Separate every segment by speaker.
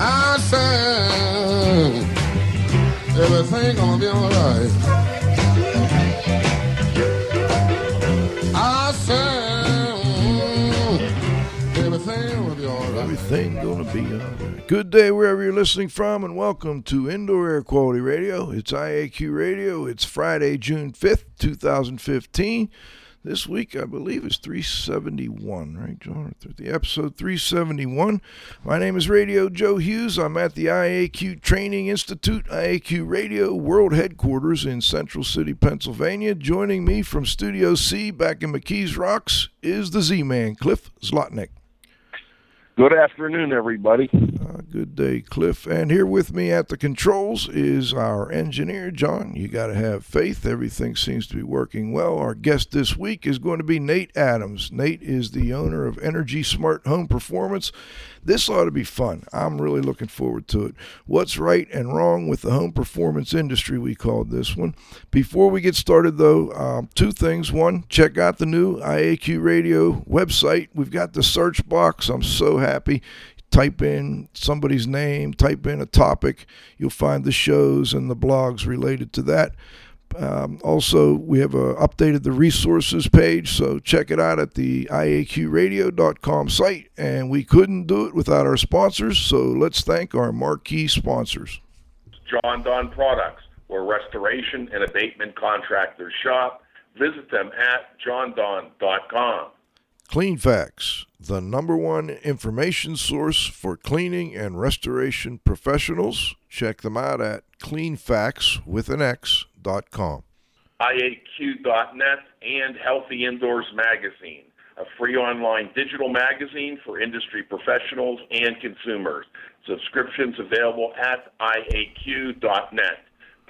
Speaker 1: I said everything gonna be alright. I said everything gonna be alright.
Speaker 2: Everything gonna be alright. Good day wherever you're listening from, and welcome to Indoor Air Quality Radio. It's IAQ Radio. It's Friday, June 5th, 2015. This week, I believe, is 371, right, John? The episode 371. My name is Radio Joe Hughes. I'm at the IAQ Training Institute, IAQ Radio World Headquarters in Central City, Pennsylvania. Joining me from Studio C back in McKees Rocks is the Z Man, Cliff Zlotnik.
Speaker 3: Good afternoon, everybody.
Speaker 2: Uh, good day, Cliff. And here with me at the controls is our engineer, John. You got to have faith. Everything seems to be working well. Our guest this week is going to be Nate Adams. Nate is the owner of Energy Smart Home Performance. This ought to be fun. I'm really looking forward to it. What's right and wrong with the home performance industry? We called this one. Before we get started, though, um, two things. One, check out the new IAQ Radio website. We've got the search box. I'm so happy type in somebody's name, type in a topic, you'll find the shows and the blogs related to that. Um, also, we have uh, updated the resources page, so check it out at the iaqradio.com site. And we couldn't do it without our sponsors, so let's thank our marquee sponsors.
Speaker 3: Jon-Don Products, where restoration and abatement contractors shop. Visit them at jondon.com.
Speaker 2: Clean Facts, the number one information source for cleaning and restoration professionals. Check them out at cleanfax with an X
Speaker 3: IAQ.net and Healthy Indoors Magazine, a free online digital magazine for industry professionals and consumers. Subscriptions available at IAQ.net.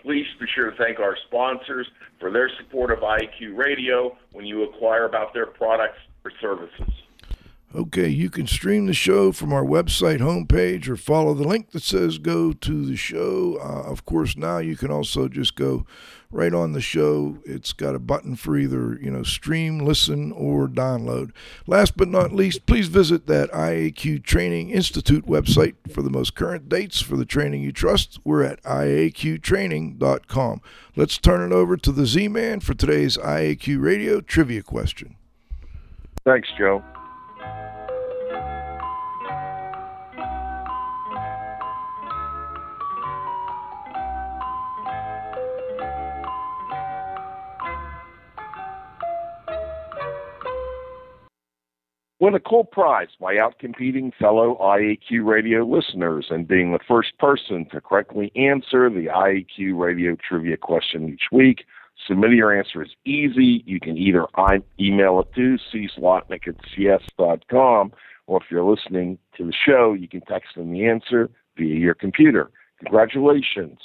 Speaker 3: Please be sure to thank our sponsors for their support of IAQ Radio when you acquire about their products or services.
Speaker 2: Okay, you can stream the show from our website homepage or follow the link that says go to the show. Uh, of course, now you can also just go right on the show. It's got a button for either, you know, stream, listen, or download. Last but not least, please visit that IAQ Training Institute website for the most current dates for the training you trust. We're at iaqtraining.com. Let's turn it over to the Z Man for today's IAQ Radio trivia question.
Speaker 3: Thanks, Joe. Win a cool prize by outcompeting fellow IAQ radio listeners and being the first person to correctly answer the IAQ radio trivia question each week. Submitting your answer is easy. You can either email it to cslotnick at cs.com, or if you're listening to the show, you can text in the answer via your computer. Congratulations.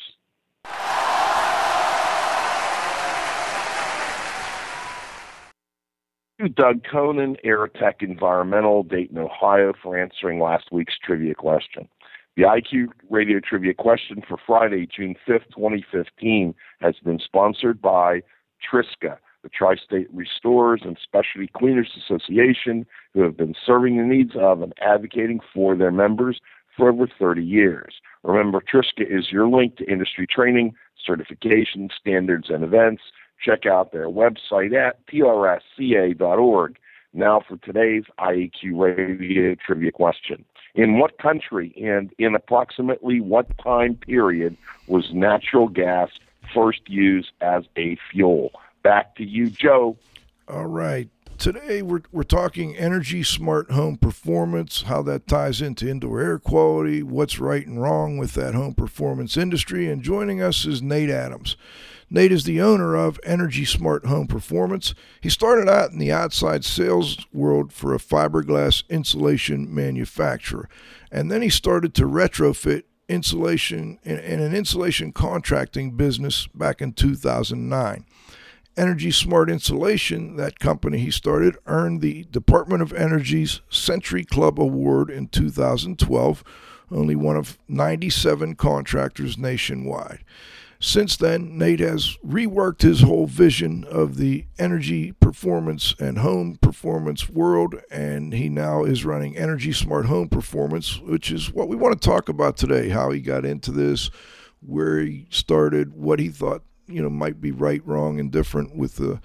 Speaker 3: Doug Conan, Aerotech Environmental, Dayton, Ohio, for answering last week's trivia question. The IAQ Radio Trivia question for Friday, June 5th, 2015, has been sponsored by Triska, the Tri State Restorers and Specialty Cleaners Association, who have been serving the needs of and advocating for their members for over 30 years. Remember, Triska is your link to industry training, certification, standards, and events check out their website at trsca.org. Now for today's IAQ Radio trivia question. In what country and in approximately what time period was natural gas first used as a fuel? Back to you, Joe.
Speaker 2: All right. Today we're, we're talking energy smart home performance, how that ties into indoor air quality, what's right and wrong with that home performance industry. And joining us is Nate Adams. Nate is the owner of Energy Smart Home Performance. He started out in the outside sales world for a fiberglass insulation manufacturer, and then he started to retrofit insulation in, an insulation contracting business back in 2009. Energy Smart Insulation, that company he started, earned the Department of Energy's Century Club Award in 2012, only one of 97 contractors nationwide. Since then, Nate has reworked his whole vision of the energy performance and home performance world, and he now is running Energy Smart Home Performance, which is what we want to talk about today how he got into this, where he started, what he thought you know might be right, wrong, and different with the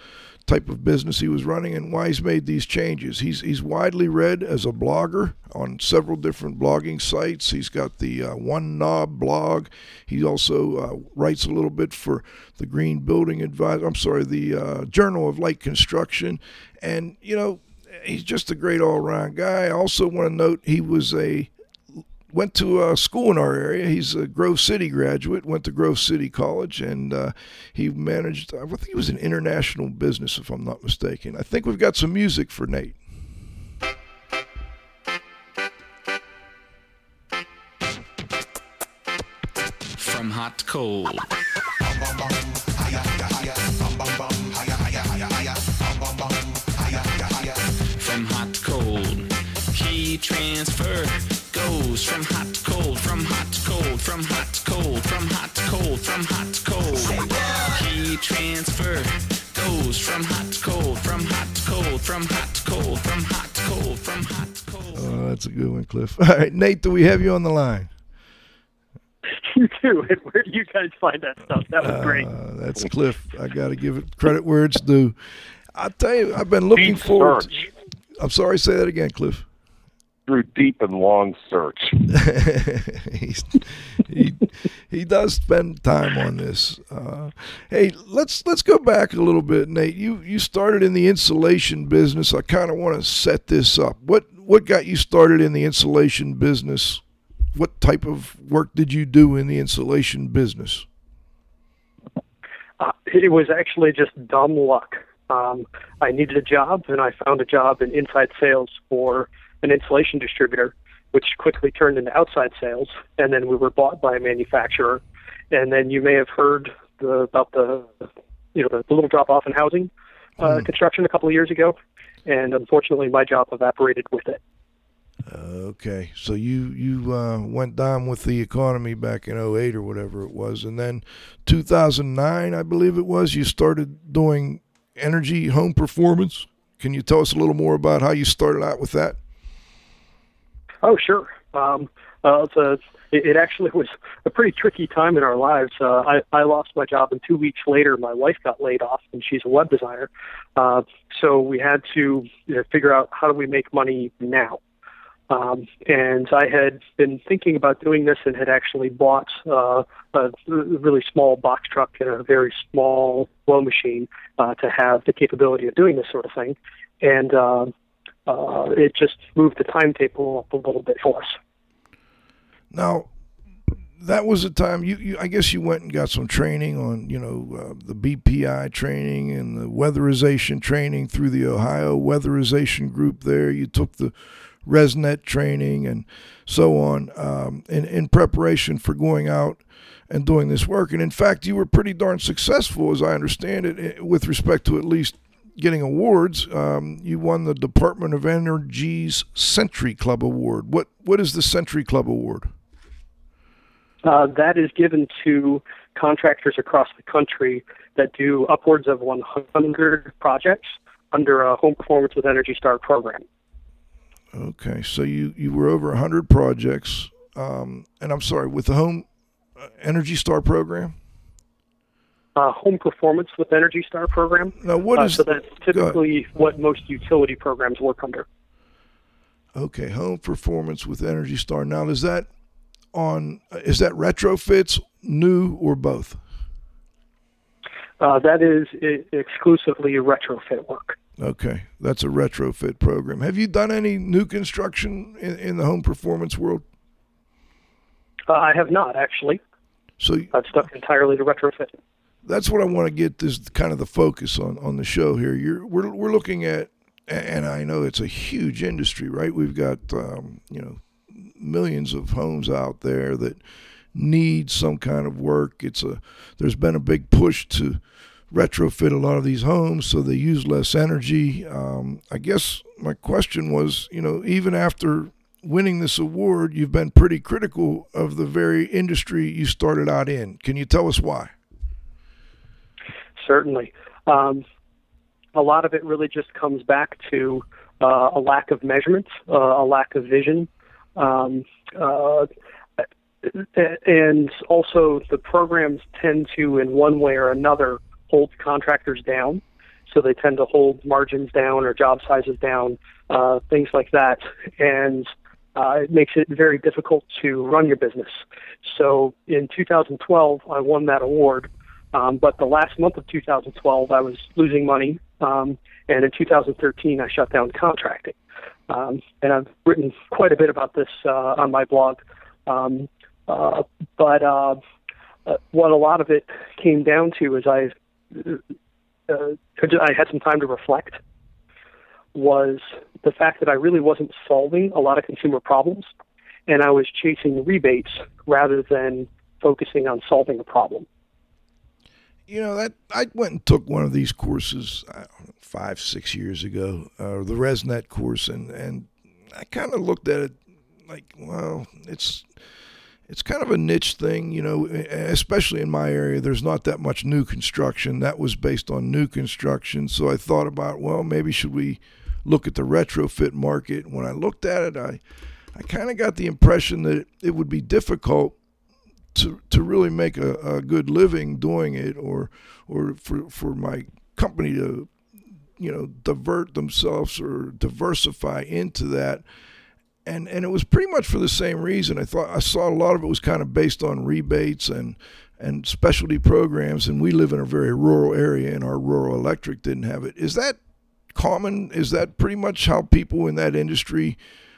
Speaker 2: type of business he was running and why he's made these changes. He's he's widely read as a blogger on several different blogging sites. He's got the uh, One Knob blog. He also uh, writes a little bit for the Green Building Advisor. I'm sorry, the uh, Journal of Light Construction, and you know. He's just a great all-around guy. I also want to note he was a went to a school in our area. He's a Grove City graduate, went to Grove City College, and uh, he managed, I think he was in international business, if I'm not mistaken. I think we've got some music for Nate.
Speaker 4: From hot to cold. From hot to cold. Transfer goes from hot to cold, from hot to cold, from hot to cold, from hot to cold, from hot to cold. Heat transfer goes from hot to cold, from hot to cold, from hot to cold, from hot to cold, from hot to cold.
Speaker 2: Oh, that's a good one, Cliff. All right, Nate, do we have you on the line?
Speaker 5: You do. And where do you guys find that stuff? That was great.
Speaker 2: Uh, that's Cliff. I got to give it credit where it's due. I tell you, I've been looking
Speaker 3: Deep
Speaker 2: forward.
Speaker 3: search.
Speaker 2: I'm sorry, say that again, Cliff.
Speaker 3: Through deep and long search.
Speaker 2: He's, he he does spend time on this. Uh, hey, let's let's go back a little bit, Nate. You you started in the insulation business. I kind of want to set this up. What what got you started in the insulation business? What type of work did you do in the insulation business?
Speaker 5: Uh, it was actually just dumb luck. Um, I needed a job, and I found a job in inside sales for an insulation distributor, which quickly turned into outside sales. And then we were bought by a manufacturer. And then you may have heard the, about the, you know, the, the little drop off in housing uh, construction a couple of years ago. And unfortunately, my job evaporated with it.
Speaker 2: Okay, so you you uh, went down with the economy back in 08 or whatever it was, and then 2009, I believe it was, you started doing energy home performance. Can you tell us a little more about how you started out with that?
Speaker 5: Oh, sure. Um, uh, it's a, it, it actually was a pretty tricky time in our lives. Uh, I, I lost my job, and two weeks later, my wife got laid off, and she's a web designer. Uh, so we had to you know, figure out how do we make money now. Um, and I had been thinking about doing this and had actually bought uh, a really small box truck and a very small blow machine uh, to have the capability of doing this sort of thing. And uh, uh, it just moved the timetable up a little bit for us.
Speaker 2: Now, that was a time you, you I guess you went and got some training on you know uh, the BPI training and the weatherization training through the Ohio Weatherization Group. There, you took the ResNet training and so on um, in in preparation for going out and doing this work. And in fact, you were pretty darn successful, as I understand it, eh, with respect to at least getting awards. Um, you won the Department of Energy's Century Club Award. What what is the Century Club Award?
Speaker 5: Uh, that is given to contractors across the country that do upwards of 100 projects under a Home Performance with Energy Star program.
Speaker 2: Okay, so you, you were over 100 projects, um, and I'm sorry, with the Home uh, Energy Star program?
Speaker 5: Uh, home Performance with Energy Star program.
Speaker 2: Now, what
Speaker 5: Uh, so that's typically what most utility programs work under.
Speaker 2: okay? Home Performance with Energy Star. Now, is that on? Is that retrofits, new, or both?
Speaker 5: Uh, that is i- exclusively retrofit work.
Speaker 2: Okay, that's a retrofit program. Have you done any new construction in, in the home performance world?
Speaker 5: Uh, I have not actually.
Speaker 2: So
Speaker 5: I've stuck entirely to retrofit.
Speaker 2: That's what I want to get this kind of the focus on on the show here. You're we're we're looking at, and I know it's a huge industry, right? We've got um, you know millions of homes out there that need some kind of work. It's a there's been a big push to retrofit a lot of these homes so they use less energy. Um, I guess my question was, you know, even after winning this award, you've been pretty critical of the very industry you started out in. Can you tell us why?
Speaker 5: Certainly. Um, a lot of it really just comes back to uh, a lack of measurement, uh, a lack of vision, um, uh, and also the programs tend to, in one way or another, hold contractors down. So they tend to hold margins down or job sizes down, uh, things like that, and uh, it makes it very difficult to run your business. So in 2012, I won that award. Um, but the last month of 2012, I was losing money. Um, and in 2013, I shut down contracting. Um, and I've written quite a bit about this uh, on my blog. Um, uh, but uh, uh, what a lot of it came down to is I, uh, I had some time to reflect. Was the fact that I really wasn't solving a lot of consumer problems, and I was chasing rebates rather than focusing on solving a problem.
Speaker 2: You know that I went and took one of these courses know, five, six years ago, uh, the ResNet course, and and I kind of looked at it like, well, it's it's kind of a niche thing, you know, especially in my area. There's not that much new construction. That was based on new construction. So I thought about, well, maybe should we look at the retrofit market? When I looked at it, I, I kind of got the impression that it would be difficult to, to really make a, a good living doing it or, or for, for my company to, you know, divert themselves or diversify into that and and it was pretty much for the same reason. I thought I saw a lot of it was kind of based on rebates and and specialty programs, and we live in a very rural area, and our rural electric didn't have it. Is that common? Is that pretty much how people in that industry,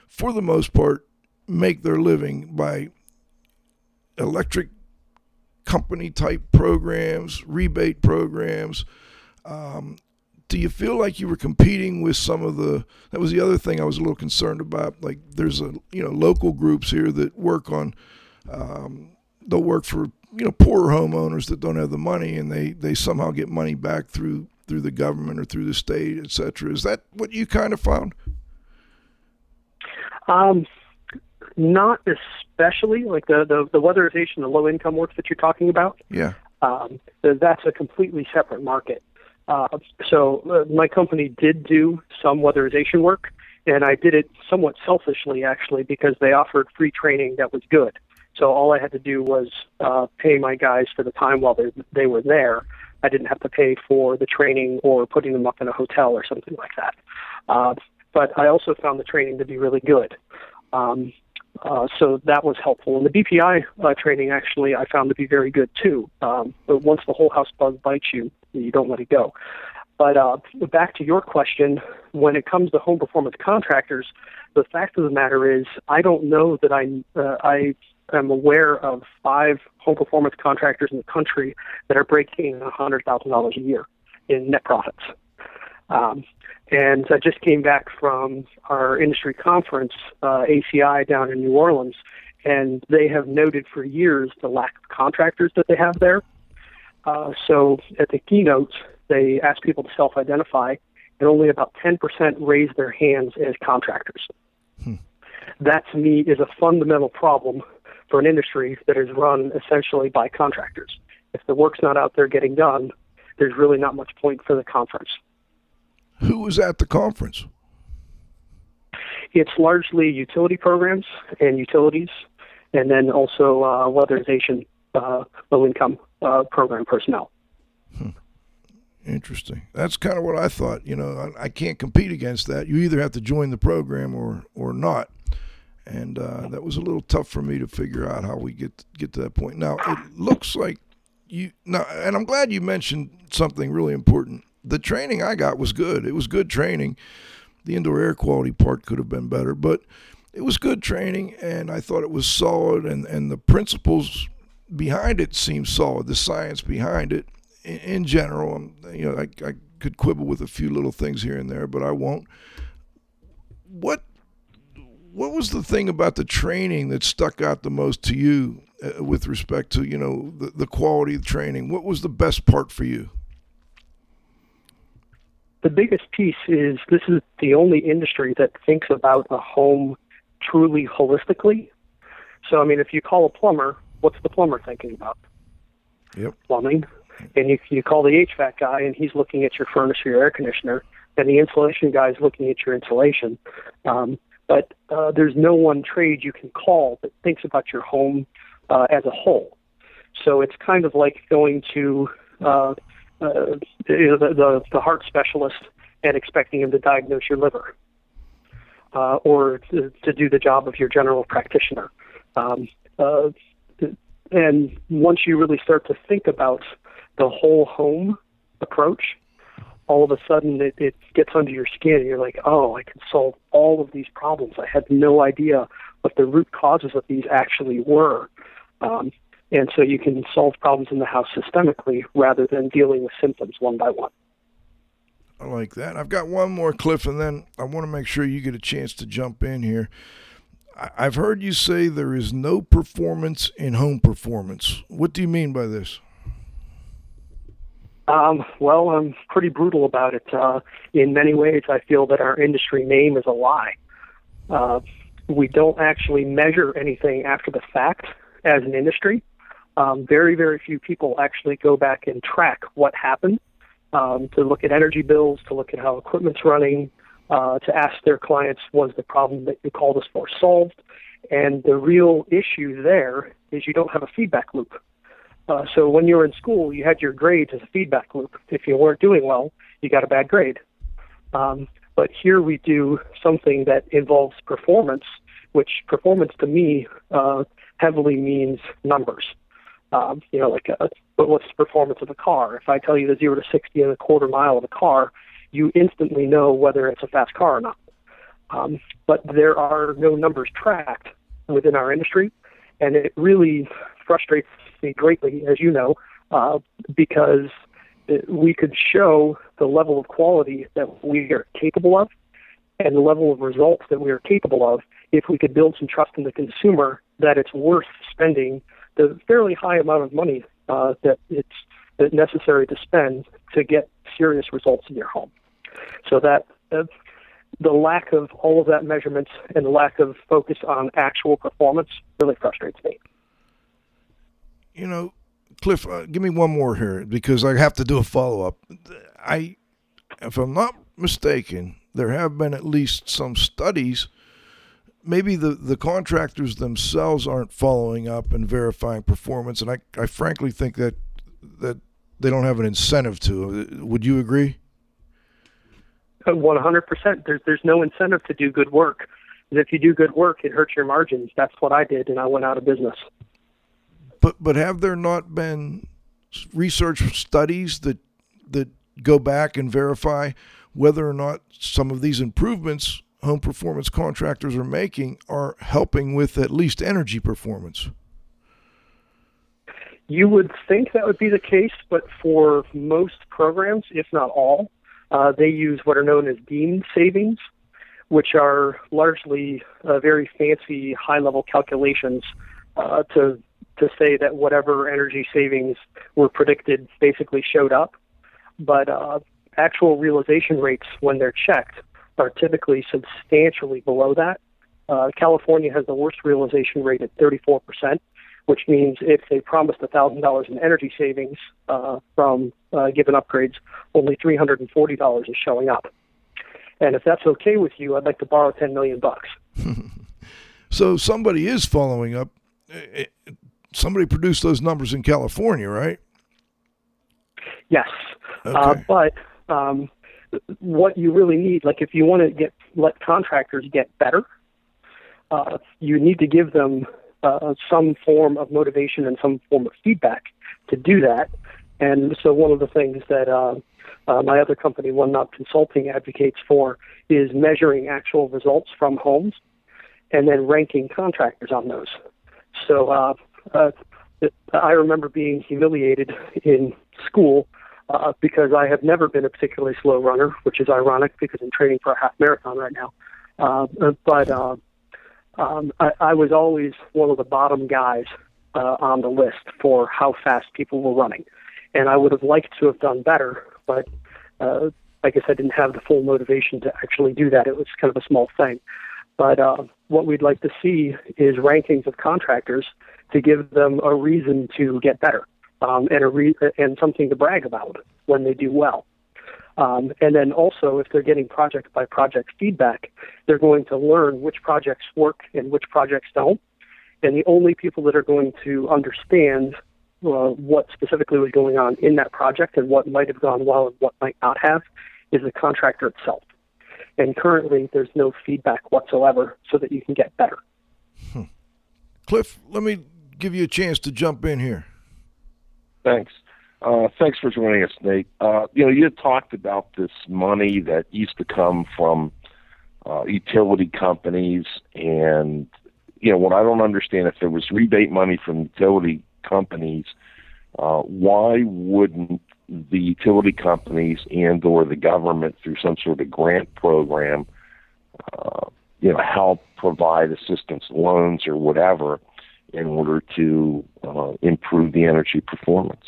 Speaker 2: for the most part, make their living by electric company type programs, rebate programs? Um, do you feel like you were competing with some of the that was the other thing i was a little concerned about like there's a you know local groups here that work on um, they'll work for you know poor homeowners that don't have the money and they they somehow get money back through through the government or through the state etc is that what you kind of found
Speaker 5: um not especially like the the, the weatherization the low income work that you're talking about
Speaker 2: yeah
Speaker 5: um, that's a completely separate market uh, so uh, my company did do some weatherization work, and I did it somewhat selfishly actually because they offered free training that was good. So all I had to do was uh, pay my guys for the time while they they were there. I didn't have to pay for the training or putting them up in a hotel or something like that. Uh, but I also found the training to be really good. Um, uh, so that was helpful. And the BPI uh, training actually I found to be very good too. Um, but once the whole house bug bites you, you don't let it go. But uh, back to your question, when it comes to home performance contractors, the fact of the matter is I don't know that I uh, I am aware of five home performance contractors in the country that are breaking hundred thousand dollars a year in net profits. Um, and I just came back from our industry conference, uh, ACI, down in New Orleans, and they have noted for years the lack of contractors that they have there. Uh, so at the keynotes, they ask people to self identify, and only about 10% raise their hands as contractors. Hmm. That to me is a fundamental problem for an industry that is run essentially by contractors. If the work's not out there getting done, there's really not much point for the conference.
Speaker 2: Who was at the conference?
Speaker 5: It's largely utility programs and utilities, and then also uh, weatherization, uh, low income uh, program personnel.
Speaker 2: Hmm. Interesting. That's kind of what I thought. You know, I, I, can't compete against that. You either have to join the program or or not. And uh, that was a little tough for me to figure out how we get get to that point. Now it looks like you now, and I'm glad you mentioned something really important the training I got was good. It was good training. The indoor air quality part could have been better, but it was good training, and I thought it was solid, and, and the principles behind it seemed solid. The science behind it, in, in general, um, you know, I, I could quibble with a few little things here and there, but I won't. What what was the thing about the training that stuck out the most to you uh, with respect to you know the, the quality of training? What was the best part for you?
Speaker 5: The biggest piece is this is the only industry that thinks about a home truly holistically. So, I mean, if you call a plumber, what's the plumber thinking about?
Speaker 2: Yep.
Speaker 5: Plumbing. and you you call the HVAC guy, and he's looking at your furnace or your air conditioner, and the insulation guy is looking at your insulation. Um, but uh, there's no one trade you can call that thinks about your home uh, as a whole. So it's kind of like going to uh, uh, the, the, the heart specialist and expecting him to diagnose your liver uh, or to, to do the job of your general practitioner. Um, uh, and once you really start to think about the whole home approach, all of a sudden it, it gets under your skin and you're like, oh, I can solve all of these problems. I had no idea what the root causes of these actually were. Um, and so you can solve problems in the house systemically rather than dealing with symptoms one by one.
Speaker 2: I like that. I've got one more, Cliff, and then I want to make sure you get a chance to jump in here. I've heard you say there is no performance in home performance. What do you mean by this?
Speaker 5: Um, well, I'm pretty brutal about it. Uh, in many ways, I feel that our industry name is a lie. Uh, we don't actually measure anything after the fact as an industry. Um, very, very few people actually go back and track what happened um, to look at energy bills, to look at how equipment's running, uh, to ask their clients, was the problem that you called us for solved? And the real issue there is you don't have a feedback loop. Uh, so when you were in school, you had your grades as a feedback loop. If you weren't doing well, you got a bad grade. Um, but here we do something that involves performance, which performance to me uh, heavily means numbers. Um, you know, like uh, what's the performance of a car? If I tell you the zero to sixty in a quarter mile of a car, you instantly know whether it's a fast car or not. Um, but there are no numbers tracked within our industry, and it really frustrates me greatly, as you know, uh, because we could show the level of quality that we are capable of and the level of results that we are capable of if we could build some trust in the consumer that it's worth spending the fairly high amount of money uh, that it's necessary to spend to get serious results in your home. So that uh, the lack of all of that measurements and the lack of focus on actual performance really frustrates me.
Speaker 2: You know, Cliff, uh, give me one more here because I have to do a follow up. I, if I'm not mistaken, there have been at least some studies maybe the, the contractors themselves aren't following up and verifying performance, and I, I frankly think that that they don't have an incentive to. Would you agree?
Speaker 5: Uh, one hundred percent. There's there's no incentive to do good work. If you do good work, it hurts your margins. That's what I did, and I went out of business.
Speaker 2: But but have there not been research studies that that go back and verify whether or not some of these improvements home performance contractors are making are helping with at least energy performance.
Speaker 5: You would think that would be the case, but for most programs, if not all, uh, they use what are known as deemed savings, which are largely uh, very fancy high level calculations uh, to, to say that whatever energy savings were predicted basically showed up. But uh, actual realization rates, when they're checked, are typically substantially below that. Uh, California has the worst realization rate at 34%, which means if they promised $1,000 in energy savings uh, from uh, given upgrades, only $340 is showing up. And if that's okay with you, I'd like to borrow 10 million bucks.
Speaker 2: so somebody is following up. Eh, eh, somebody produced those numbers in California, right?
Speaker 5: Yes, uh, okay. uh, but um, what you really need. Like if you want to get let contractors get better, uh, you need to give them uh, some form of motivation and some form of feedback to do that. And so one of the things that uh, uh, my other company, One Knob Consulting, advocates for is measuring actual results from homes and then ranking contractors on those. So uh, uh, I remember being humiliated in school uh, because I have never been a particularly slow runner, which is ironic because I'm training for a half marathon right now. Uh, but uh, um, I, I was always one of the bottom guys uh, on the list for how fast people were running, and I would have liked to have done better, but uh, I guess I didn't have the full motivation to actually do that. It was kind of a small thing. But uh, what we'd like to see is rankings of contractors to give them a reason to get better um, and a re- and something to brag about when they do well. Um, and then also, if they're getting project by project feedback, they're going to learn which projects work and which projects don't. And the only people that are going to understand uh, what specifically was going on in that project and what might have gone well and what might not have is the contractor itself. And currently, there's no feedback whatsoever so that you can get better.
Speaker 2: Hmm. Cliff, let me give you a chance to jump in here.
Speaker 3: Thanks. Uh, thanks for joining us, Nate. Uh, you know, you talked about this money that used to come from uh, utility companies, and you know what I don't understand if there was rebate money from utility companies, uh, why wouldn't the utility companies and or the government through some sort of grant program, uh, you know, help provide assistance loans or whatever in order to uh, improve the energy performance?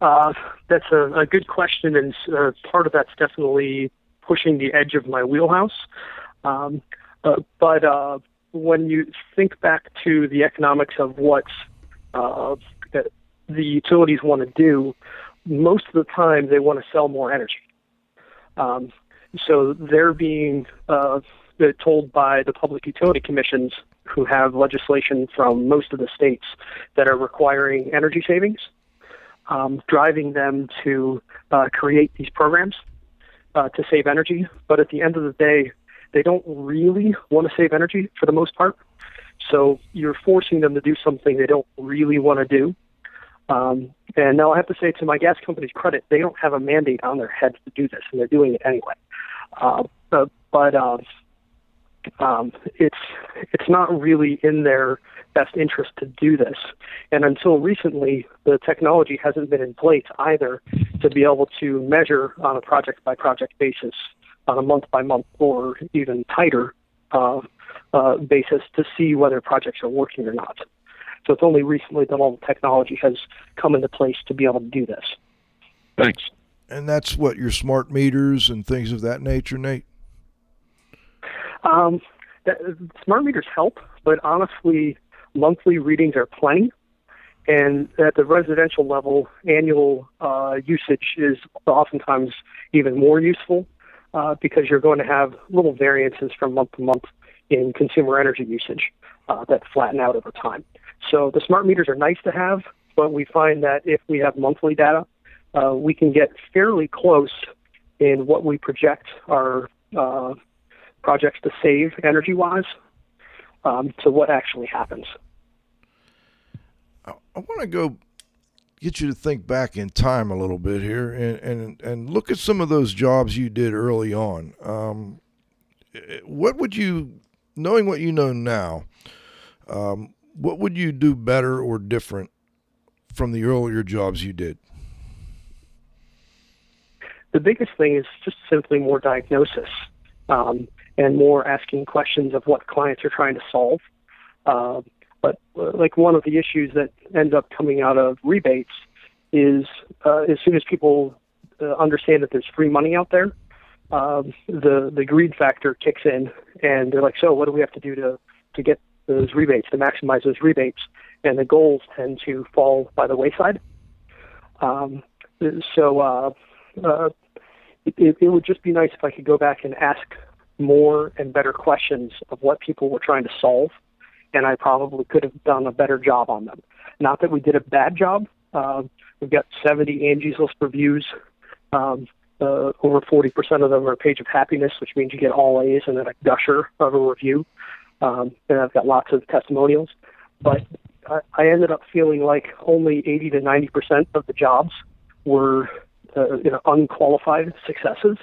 Speaker 5: Uh, that's a, a, good question, and uh, part of that's definitely pushing the edge of my wheelhouse. Um, uh, but uh, when you think back to the economics of what uh, the utilities want to do, most of the time they want to sell more energy. Um, so they're being told by the public utility commissions, who have legislation from most of the states that are requiring energy savings um, driving them to uh, create these programs uh, to save energy. But at the end of the day, they don't really want to save energy for the most part. So you're forcing them to do something they don't really want to do. Um, and now I have to say, to my gas company's credit, they don't have a mandate on their heads to do this, and they're doing it anyway. Uh, but but um, um, it's it's not really in their best interest to do this. And until recently, the technology hasn't been in place either to be able to measure on a project by project basis, on a month by month, or even tighter uh, uh, basis to see whether projects are working or not. So it's only recently that all the technology has come into place to be able to do this.
Speaker 3: Thanks.
Speaker 2: And that's what your smart meters and things of that nature, Nate.
Speaker 5: Um, that, smart meters help, but honestly, monthly readings are plenty. And at the residential level, annual uh, usage is oftentimes even more useful uh, because you're going to have little variances from month to month in consumer energy usage uh, that flatten out over time. So the smart meters are nice to have, but we find that if we have monthly data, uh, we can get fairly close in what we project our uh, projects to save energy wise um, to what actually happens.
Speaker 2: I, I want to go get you to think back in time a little bit here and, and, and look at some of those jobs you did early on. Um, what would you, knowing what you know now, um, what would you do better or different from the earlier jobs you did?
Speaker 5: The biggest thing is just simply more diagnosis. Um, and more asking questions of what clients are trying to solve. Uh, but uh, like one of the issues that ends up coming out of rebates is uh, as soon as people uh, understand that there's free money out there, um, the the greed factor kicks in, and they're like, so what do we have to do to to get those rebates to maximize those rebates? And the goals tend to fall by the wayside. Um, so uh, uh, it, it would just be nice if I could go back and ask more and better questions of what people were trying to solve, and I probably could have done a better job on them. Not that we did a bad job. Uh, we've got 70 Angie's List reviews. Um, uh, over 40% of them are page of happiness, which means you get all A's and then a gusher of a review. Um, and I've got lots of testimonials. But I, I ended up feeling like only 80 to 90% of the jobs were uh, you know, unqualified successes.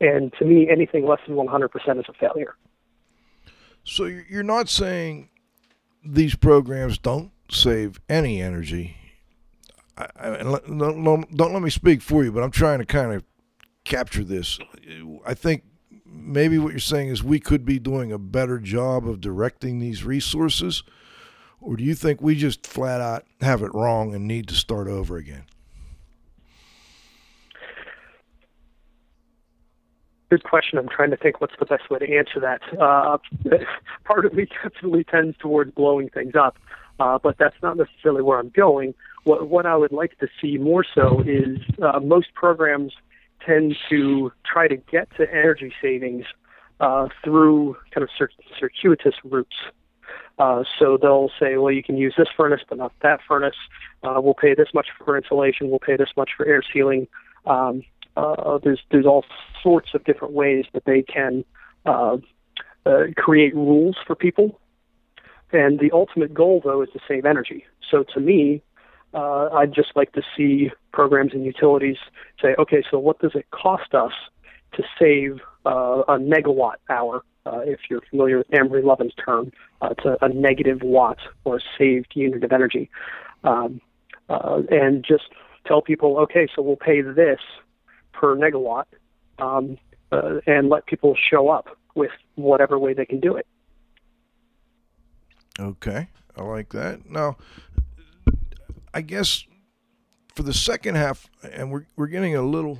Speaker 5: And to me, anything less than 100% is a failure.
Speaker 2: So you're not saying these programs don't save any energy. I, I, don't, don't let me speak for you, but I'm trying to kind of capture this. I think maybe what you're saying is we could be doing a better job of directing these resources, or do you think we just flat out have it wrong and need to start over again?
Speaker 5: Good question. I'm trying to think what's the best way to answer that. Uh, part of me definitely tends towards blowing things up. uh, but that's not necessarily where I'm going. What, what I would like to see more so is uh, most programs tend to try to get to energy savings uh, through kind of cir- circuitous routes. Uh, so they'll say, well, you can use this furnace, but not that furnace. Uh, we'll pay this much for insulation. We'll pay this much for air sealing. Um, uh, there's there's all sorts of different ways that they can uh, uh, create rules for people. And the ultimate goal, though, is to save energy. So to me, uh, I'd just like to see programs and utilities say, okay, so what does it cost us to save uh, a megawatt hour? Uh, if you're familiar with Amory Lovins' term, it's a, a negative watt or saved unit of energy. Um, and just tell people, okay, so we'll pay this per megawatt, um, uh, and let people show up with whatever way they can do it.
Speaker 2: Okay, I like that. Now, I guess for the second half, and we're we're getting a little.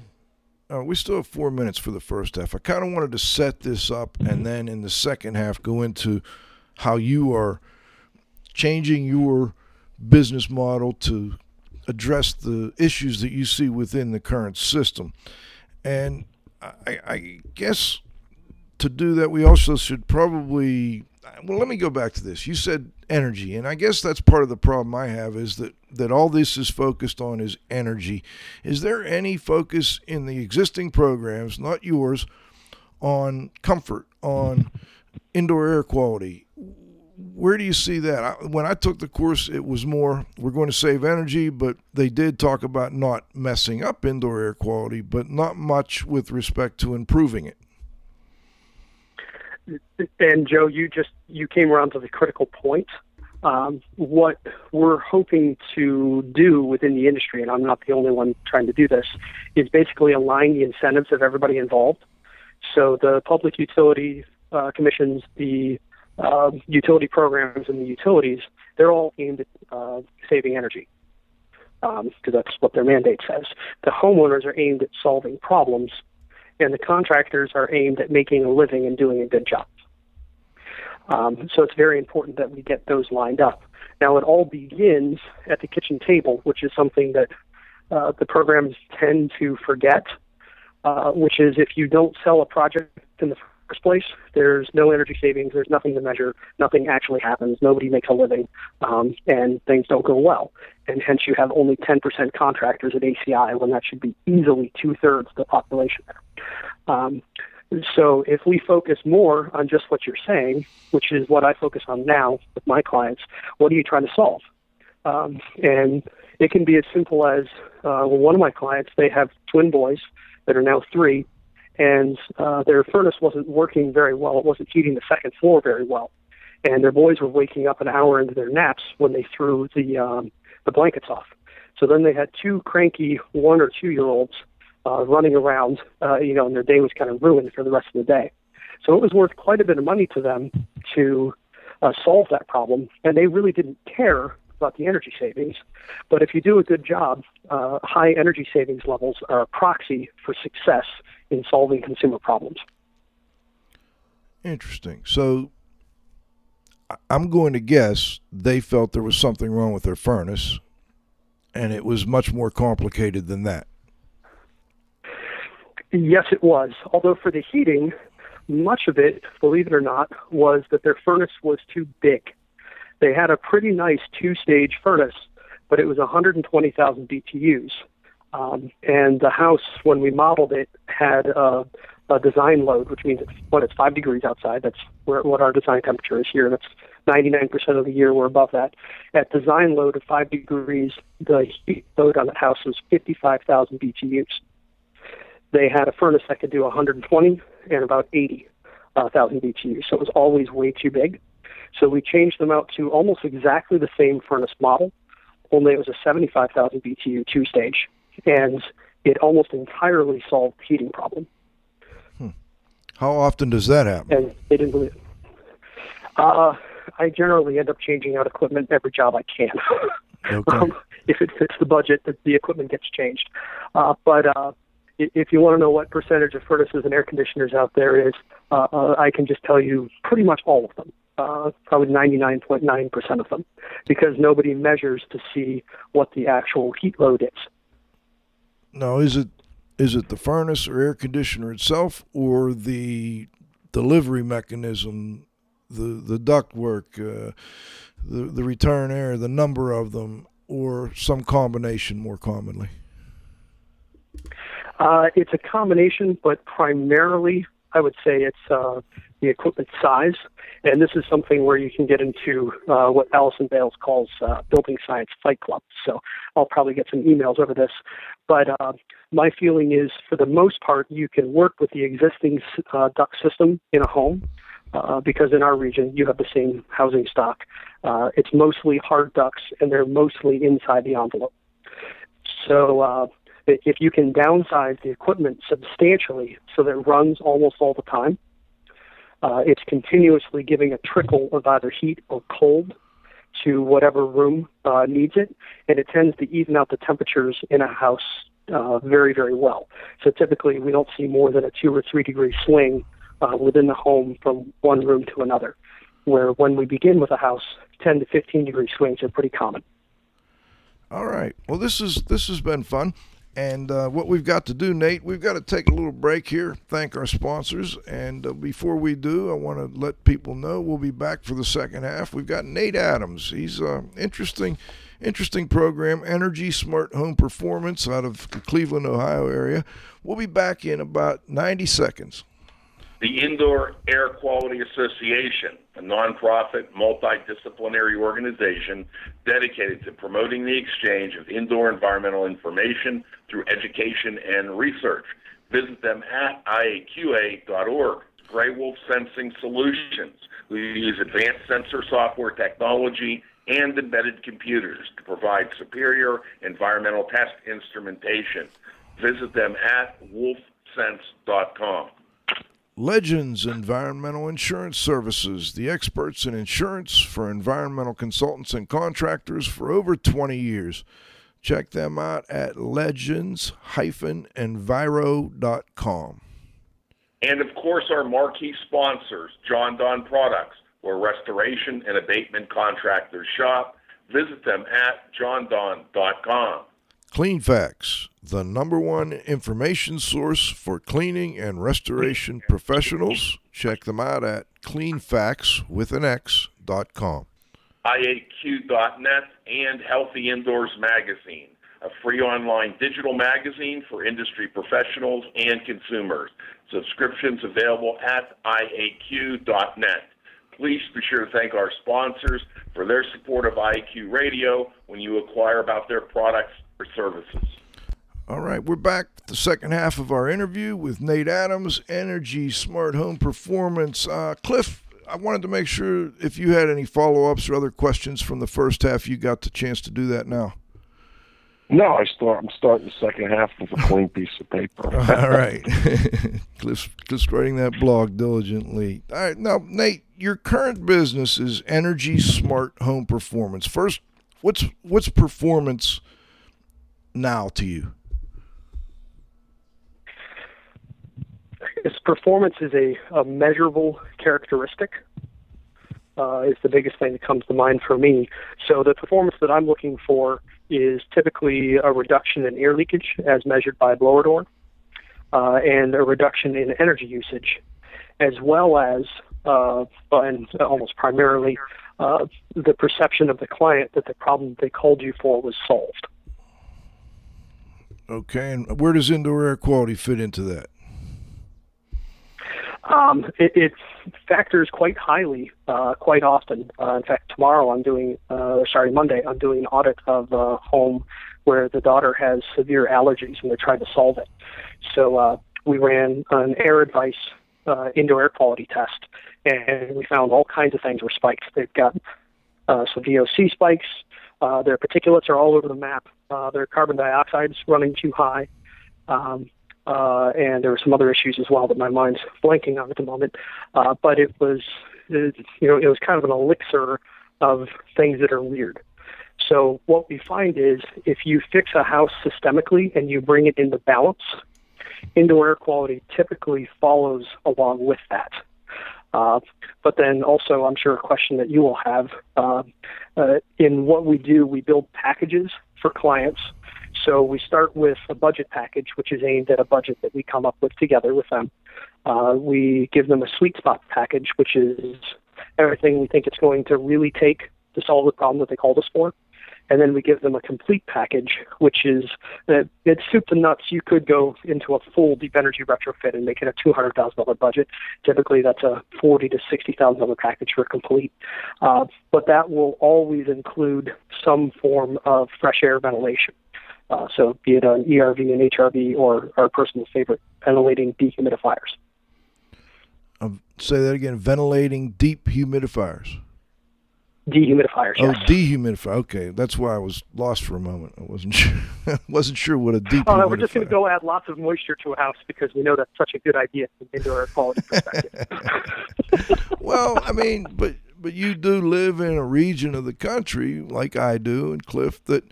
Speaker 2: Uh, we still have four minutes for the first half. I kind of wanted to set this up, and then in the second half, go into how you are changing your business model to address the issues that you see within the current system. And I, I guess to do that, we also should probably. Well, let me go back to this. You said energy, and I guess that's part of the problem I have is that that all this is focused on is energy. Is there any focus in the existing programs, not yours, on comfort, on indoor air quality? Where do you see that? When I took the course, it was more we're going to save energy, but they did talk about not messing up indoor air quality, but not much with respect to improving it
Speaker 5: and Joe, you just you came around to the critical point. Um, what we're hoping to do within the industry, and I'm not the only one trying to do this, is basically align the incentives of everybody involved. So the public utility uh, commissions, the uh, utility programs, and the utilities, they're all aimed at uh, saving energy because um, that's what their mandate says. The homeowners are aimed at solving problems and the contractors are aimed at making a living and doing a good job. Um, so it's very important that we get those lined up. Now, it all begins at the kitchen table, which is something that uh, the programs tend to forget, uh, which is if you don't sell a project in the first place, there's no energy savings, there's nothing to measure, nothing actually happens, nobody makes a living, um, and things don't go well. And hence you have only 10% contractors at ACI when that should be easily two thirds the population there. Um, so if we focus more on just what you're saying, which is what I focus on now with my clients, what are you trying to solve? Um, and it can be as simple as uh, one of my clients, they have twin boys that are now three, and uh, their furnace wasn't working very well. It wasn't heating the second floor very well, and their boys were waking up an hour into their naps when they threw the um, the blankets off. So then they had two cranky one or two year olds uh, running around, uh, you know, and their day was kind of ruined for the rest of the day. So it was worth quite a bit of money to them to uh, solve that problem, and they really didn't care about the energy savings. But if you do a good job, uh, high energy savings levels are a proxy for success in solving consumer problems.
Speaker 2: Interesting. So I'm going to guess they felt there was something wrong with their furnace, and it was much more complicated than that.
Speaker 5: Yes, it was. Although for the heating, much of it, believe it or not, was that their furnace was too big. They had a pretty nice two stage furnace, but it was 120,000 BTUs. Um, and the house, when we modeled it, had a, a design load, which means it's when it's five degrees outside. That's where, what our design temperature is here. That's 99% of the year we're above that. At design load of five degrees, the heat load on the house was 55,000 BTUs. They had a furnace that could do 120 and about 80,000 uh, BTUs, so it was always way too big. So we changed them out to almost exactly the same furnace model, only it was a 75,000 BTU two stage, and it almost entirely solved the heating problem.
Speaker 2: Hmm. How often does that happen?
Speaker 5: And they didn't believe it. Uh, I generally end up changing out equipment every job I can.
Speaker 2: okay. um,
Speaker 5: if it fits the budget, the, the equipment gets changed. Uh, but uh, if you want to know what percentage of furnaces and air conditioners out there is, uh, uh, I can just tell you pretty much all of them. Uh, probably 99.9% of them, because nobody measures to see what the actual heat load is.
Speaker 2: Now, is it is it the furnace or air conditioner itself, or the delivery mechanism, the the ductwork, uh, the the return air, the number of them, or some combination more commonly?
Speaker 5: Uh, it's a combination, but primarily I would say it's uh, the equipment size. And this is something where you can get into uh, what Allison Bailes calls uh, building science fight club. So I'll probably get some emails over this. But uh, my feeling is, for the most part, you can work with the existing uh, duct system in a home. Uh, because in our region you have the same housing stock. Uh, it's mostly hard ducts and they're mostly inside the envelope. So if you can downsize the equipment substantially so that it runs almost all the time, uh, it's continuously giving a trickle of either heat or cold to whatever room uh, needs it, and it tends to even out the temperatures in a house uh, very, very well. So typically, we don't see more than a two or three degree swing uh, within the home from one room to another. Where when we begin with a house, 10 to 15 degree swings are pretty common.
Speaker 2: All right. Well, this is this has been fun. And uh, what we've got to do, Nate, we've got to take a little break here, thank our sponsors. And uh, before we do, I want to let people know we'll be back for the second half. We've got Nate Adams. He's uh, interesting, interesting program, Energy Smart Home Performance out of the Cleveland, Ohio area. We'll be back in about 90 seconds
Speaker 6: the Indoor Air Quality Association, a nonprofit, multidisciplinary organization dedicated to promoting the exchange of indoor environmental information through education and research. Visit them at iaqa.org. Gray Wolf Sensing Solutions. We use advanced sensor software technology and embedded computers to provide superior environmental test instrumentation. Visit them at wolfsense.com.
Speaker 2: Legends Environmental Insurance Services, the experts in insurance for environmental consultants and contractors for over 20 years. Check them out at legends-enviro.com.
Speaker 6: And of course, our marquee sponsors, Jon-Don Products, where restoration and abatement contractors shop. Visit them at jondon.com.
Speaker 2: Cleanfax, the number one information source for cleaning and restoration professionals. Check them out at cleanfax with an X.com.
Speaker 6: IAQ.net and Healthy Indoors Magazine, a free online digital magazine for industry professionals and consumers. Subscriptions available at IAQ.net. Please be sure to thank our sponsors for their support of IAQ Radio when you acquire about their products services.
Speaker 2: All right, we're back the second half of our interview with Nate Adams, Energy Smart Home Performance. Uh, Cliff, I wanted to make sure if you had any follow ups or other questions from the first half, you got the chance to do that now.
Speaker 6: No, I start. I'm starting the second half with a clean piece of paper.
Speaker 2: All right, Cliff's, Cliff's writing that blog diligently. All right, now Nate, your current business is Energy Smart Home Performance. First, what's what's performance? Now to you?
Speaker 5: Its performance is a, a measurable characteristic. Uh, is the biggest thing that comes to mind for me. So the performance that I'm looking for is typically a reduction in air leakage as measured by blower door, uh, and a reduction in energy usage, as well as uh, and almost primarily uh, the perception of the client that the problem they called you for was solved.
Speaker 2: Okay, and where does indoor air quality fit into that?
Speaker 5: Um, it, it, factors quite highly, uh, quite often. Uh, in fact, tomorrow I'm doing, uh, sorry, Monday I'm doing an audit of a home where the daughter has severe allergies and they're trying to solve it. So uh, we ran an AirAdvice uh, indoor air quality test, and we found all kinds of things were spiked. They've got uh, some VOC spikes. Uh, their particulates are all over the map. Uh, their carbon dioxide is running too high. Um, uh, and there were some other issues as well that my mind's blanking on at the moment. Uh, but it was, it, you know, it was kind of an elixir of things that are weird. So what we find is if you fix a house systemically and you bring it into balance, indoor air quality typically follows along with that. Uh, but then also, I'm sure a question that you will have uh, uh, in what we do, we build packages for clients. So we start with a budget package, which is aimed at a budget that we come up with together with them. Uh, we give them a sweet spot package, which is everything we think it's going to really take to solve the problem that they called us for and then we give them a complete package, which is uh, it's soup to nuts. You could go into a full deep energy retrofit and make it a two hundred thousand dollar budget. Typically, that's a forty to sixty thousand dollar package for complete, uh, but that will always include some form of fresh air ventilation. Uh, so, be it an ERV, an HRV, or our personal favorite, ventilating dehumidifiers.
Speaker 2: Um, say that again. Ventilating deep humidifiers
Speaker 5: dehumidifiers.
Speaker 2: Oh,
Speaker 5: yes.
Speaker 2: dehumidifier. Okay, that's why I was lost for a moment. I wasn't sure. wasn't sure what a dehumidifier.
Speaker 5: Oh, no, we're just going to go add lots of moisture to a house because we know that's such a good idea from indoor air quality perspective.
Speaker 2: well, I mean, but but you do live in a region of the country like I do and Cliff that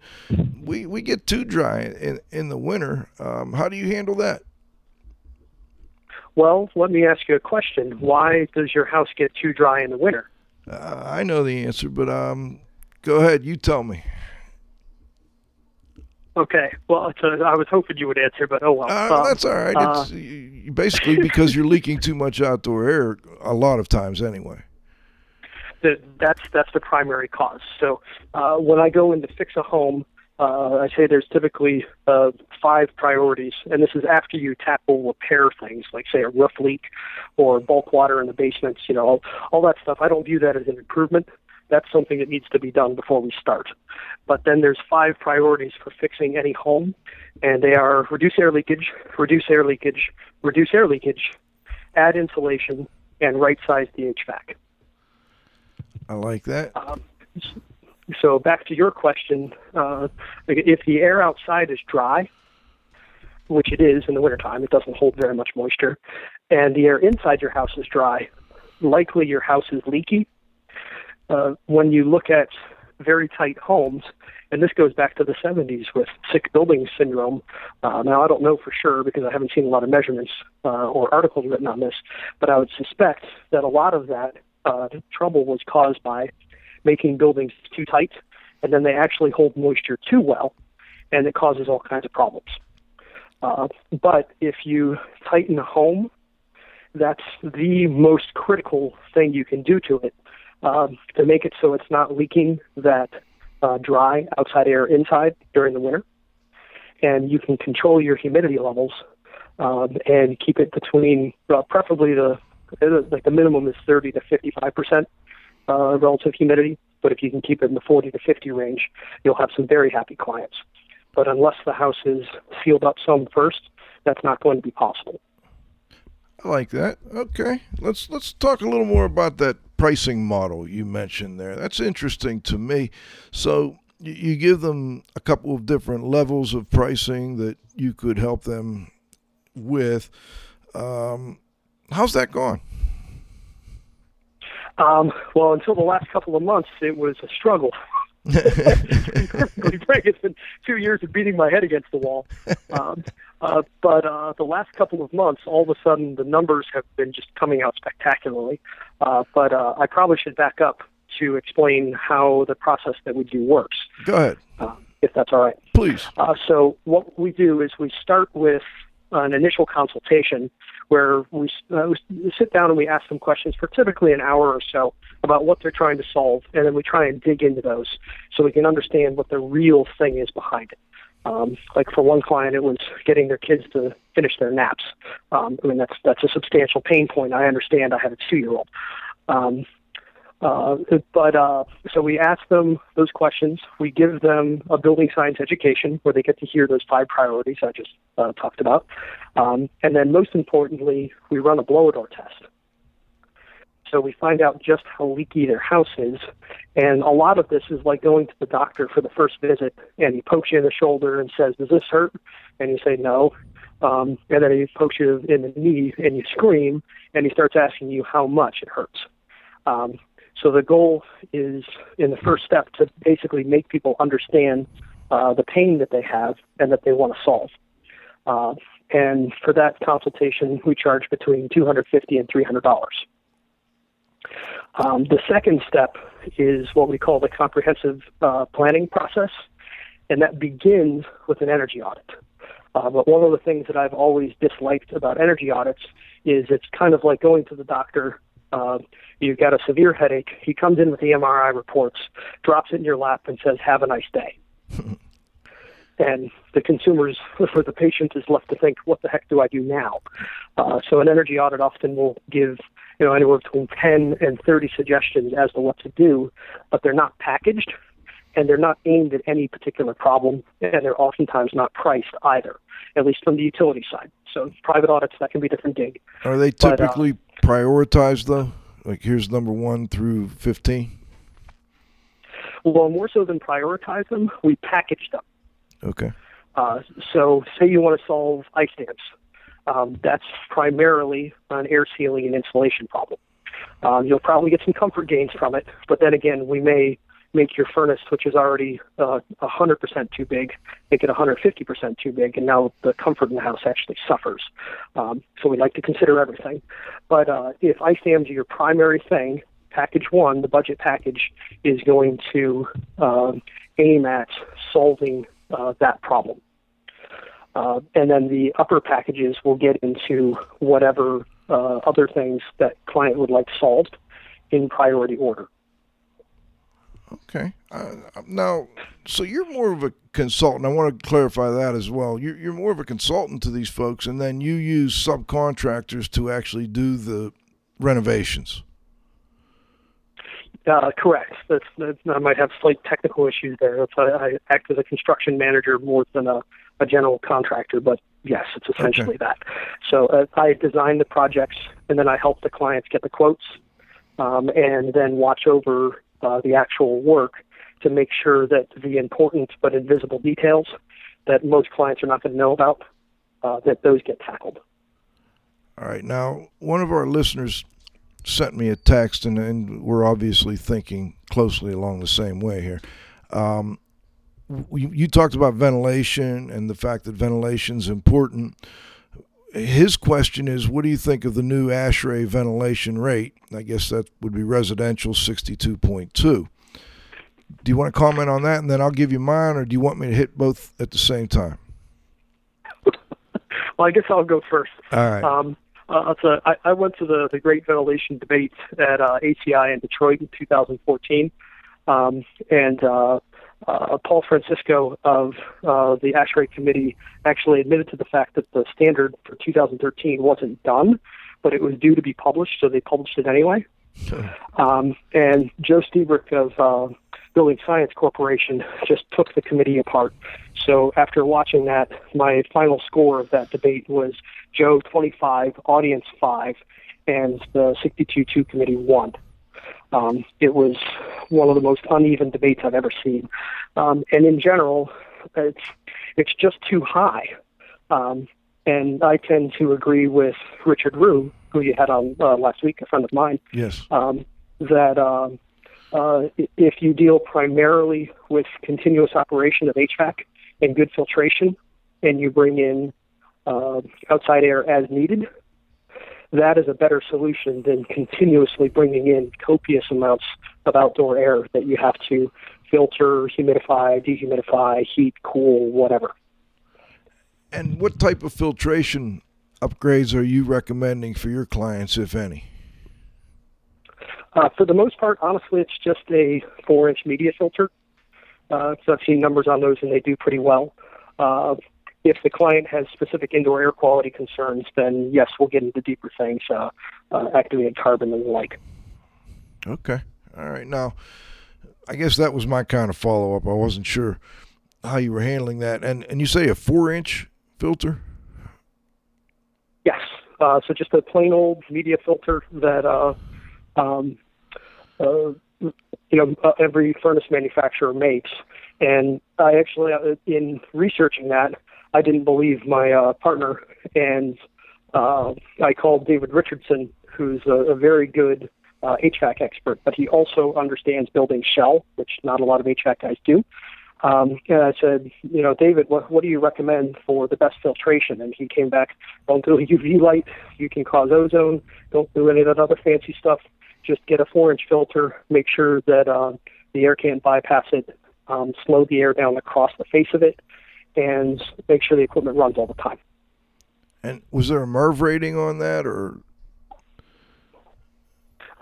Speaker 2: we we get too dry in in the winter. Um, how do you handle that?
Speaker 5: Well, let me ask you a question. Why does your house get too dry in the winter?
Speaker 2: Uh, I know the answer, but um, go ahead. You tell me.
Speaker 5: Okay. Well, a, I was hoping you would answer, but oh well.
Speaker 2: Uh, that's all right. Uh, it's basically because you're leaking too much outdoor air a lot of times anyway.
Speaker 5: The, that's that's the primary cause. So uh, when I go in to fix a home, uh, I say there's typically uh, five priorities, and this is after you tackle repair things like, say, a roof leak or bulk water in the basements, you know, all, all that stuff. I don't view that as an improvement. That's something that needs to be done before we start. But then there's five priorities for fixing any home, and they are reduce air leakage, reduce air leakage, reduce air leakage, add insulation, and right size the HVAC.
Speaker 2: I like that.
Speaker 5: Um, so back to your question, uh, if the air outside is dry, which it is in the wintertime, it doesn't hold very much moisture, and the air inside your house is dry, likely your house is leaky. Uh, when you look at very tight homes, and this goes back to the 70s with sick building syndrome. Uh, now, I don't know for sure because I haven't seen a lot of measurements uh, or articles written on this, but I would suspect that a lot of that uh, trouble was caused by making buildings too tight, and then they actually hold moisture too well, and it causes all kinds of problems. Uh, but if you tighten a home, that's the most critical thing you can do to it um, to make it so it's not leaking that uh, dry outside air inside during the winter. And you can control your humidity levels um, and keep it between, uh, preferably the like the minimum is 30 to 55 percent uh, relative humidity. But if you can keep it in the 40 to 50 range, you'll have some very happy clients. But unless the house is sealed up some first, that's not going to be possible.
Speaker 2: I like that. Okay, let's let's talk a little more about that pricing model you mentioned there. That's interesting to me. So you give them a couple of different levels of pricing that you could help them with. Um, how's that going?
Speaker 5: Um, well, until the last couple of months, it was a struggle. perfectly frank, it's been two years of beating my head against the wall. Um, uh, but uh, the last couple of months, all of a sudden, the numbers have been just coming out spectacularly. Uh, but uh, I probably should back up to explain how the process that we do works.
Speaker 2: Go ahead.
Speaker 5: Uh, if that's all right.
Speaker 2: Please.
Speaker 5: Uh, so, what we do is we start with an initial consultation where we, uh, we sit down and we ask them questions for typically an hour or so about what they're trying to solve, and then we try and dig into those so we can understand what the real thing is behind it. Um, like for one client, it was getting their kids to finish their naps. Um, I mean, that's that's a substantial pain point. I understand. I have a two-year-old. Um, uh, but uh, so we ask them those questions. We give them a building science education where they get to hear those five priorities I just uh, talked about. Um, and then most importantly, we run a blower door test. So we find out just how leaky their house is. And a lot of this is like going to the doctor for the first visit and he pokes you in the shoulder and says, Does this hurt? And you say, No. Um, and then he pokes you in the knee and you scream and he starts asking you how much it hurts. Um, so the goal is in the first step to basically make people understand uh, the pain that they have and that they want to solve. Uh, and for that consultation, we charge between 250 and 300 dollars. Um, the second step is what we call the comprehensive uh, planning process, and that begins with an energy audit. Uh, but one of the things that I've always disliked about energy audits is it's kind of like going to the doctor. Uh, you've got a severe headache. He comes in with the MRI reports, drops it in your lap, and says, "Have a nice day." and the consumers or the patient is left to think, "What the heck do I do now?" Uh, so an energy audit often will give you know anywhere between 10 and 30 suggestions as to what to do, but they're not packaged and they're not aimed at any particular problem, and they're oftentimes not priced either, at least from the utility side. So private audits that can be a different gig.
Speaker 2: Are they
Speaker 5: But, uh,
Speaker 2: typically prioritized though? Like here's number one through fifteen.
Speaker 5: Well, more so than prioritize them, we package them.
Speaker 2: Okay.
Speaker 5: Uh, so, say you want to solve ice dams. Um, that's primarily an air sealing and insulation problem. Um, you'll probably get some comfort gains from it, but then again, we may make your furnace, which is already uh, 100% too big, make it 150% too big, and now the comfort in the house actually suffers. Um, so we like to consider everything. But uh, if ice dams are your primary thing, package one, the budget package, is going to um, aim at solving uh, that problem. Uh, and then the upper packages will get into whatever uh, other things that client would like solved in priority order.
Speaker 2: Okay. Uh, now, so you're more of a consultant. I want to clarify that as well. You're, you're more of a consultant to these folks, and then you use subcontractors to actually do the renovations.
Speaker 5: Uh, correct. That's, that's, I might have slight technical issues there. That's, I, I act as a construction manager more than a, a general contractor, but yes, it's essentially
Speaker 2: Okay.
Speaker 5: that. So uh, I design the projects, and then I help the clients get the quotes, um, and then watch over uh, the actual work to make sure that the important but invisible details that most clients are not going to know about, uh, that those get tackled.
Speaker 2: All right. Now, one of our listeners sent me a text, and, and we're obviously thinking closely along the same way here. Um, you, you talked about ventilation and the fact that ventilation is important. His question is, what do you think of the new ASHRAE ventilation rate? I guess that would be residential 62.2. Do you want to comment on that, and then I'll give you mine, or do you want me to hit both at the same time?
Speaker 5: Well, I guess I'll go first.
Speaker 2: All right.
Speaker 5: Um, uh, so I, I went to the, the Great Ventilation Debate at uh, ACI in Detroit in 2014, um, and uh, uh, Paul Francisco of uh, the ASHRAE committee actually admitted to the fact that the standard for 2013 wasn't done, but it was due to be published, so they published it anyway. Um, and Joe Lstiburek of uh, Building Science Corporation just took the committee apart. So after watching that, my final score of that debate was Joe 25, audience 5, and the 62-2 committee won. Um, it was one of the most uneven debates I've ever seen. Um, and in general, it's, it's just too high. Um, and I tend to agree with Richard Rue, who you had on uh, last week, a friend of mine,
Speaker 2: yes.
Speaker 5: um, that um, uh, if you deal primarily with continuous operation of HVAC and good filtration, and you bring in uh, outside air as needed, that is a better solution than continuously bringing in copious amounts of outdoor air that you have to filter, humidify, dehumidify, heat, cool, whatever.
Speaker 2: And what type of filtration upgrades are you recommending for your clients, if any?
Speaker 5: Uh, for the most part, honestly, it's just a four-inch media filter. Uh, so I've seen numbers on those, and they do pretty well. Uh, if the client has specific indoor air quality concerns, then yes, we'll get into deeper things, uh, uh, activated carbon and the like.
Speaker 2: Okay. All right. Now, I guess that was my kind of follow up. I wasn't sure how you were handling that. And and you say a four inch filter?
Speaker 5: Yes. Uh, so just a plain old media filter that, uh, um, uh, you know, uh, every furnace manufacturer makes. And I actually, uh, in researching that, I didn't believe my uh, partner, and uh, I called David Richardson, who's a, a very good uh, HVAC expert, but he also understands building shell, which not a lot of HVAC guys do. Um, and I said, you know, David, what, what do you recommend for the best filtration? And he came back, don't do UV light. You can cause ozone. Don't do any of that other fancy stuff. just get a four inch filter, make sure that uh, the air can't bypass it, um, slow the air down across the face of it, and make sure the equipment runs all the time.
Speaker 2: And was there a MERV rating on that, or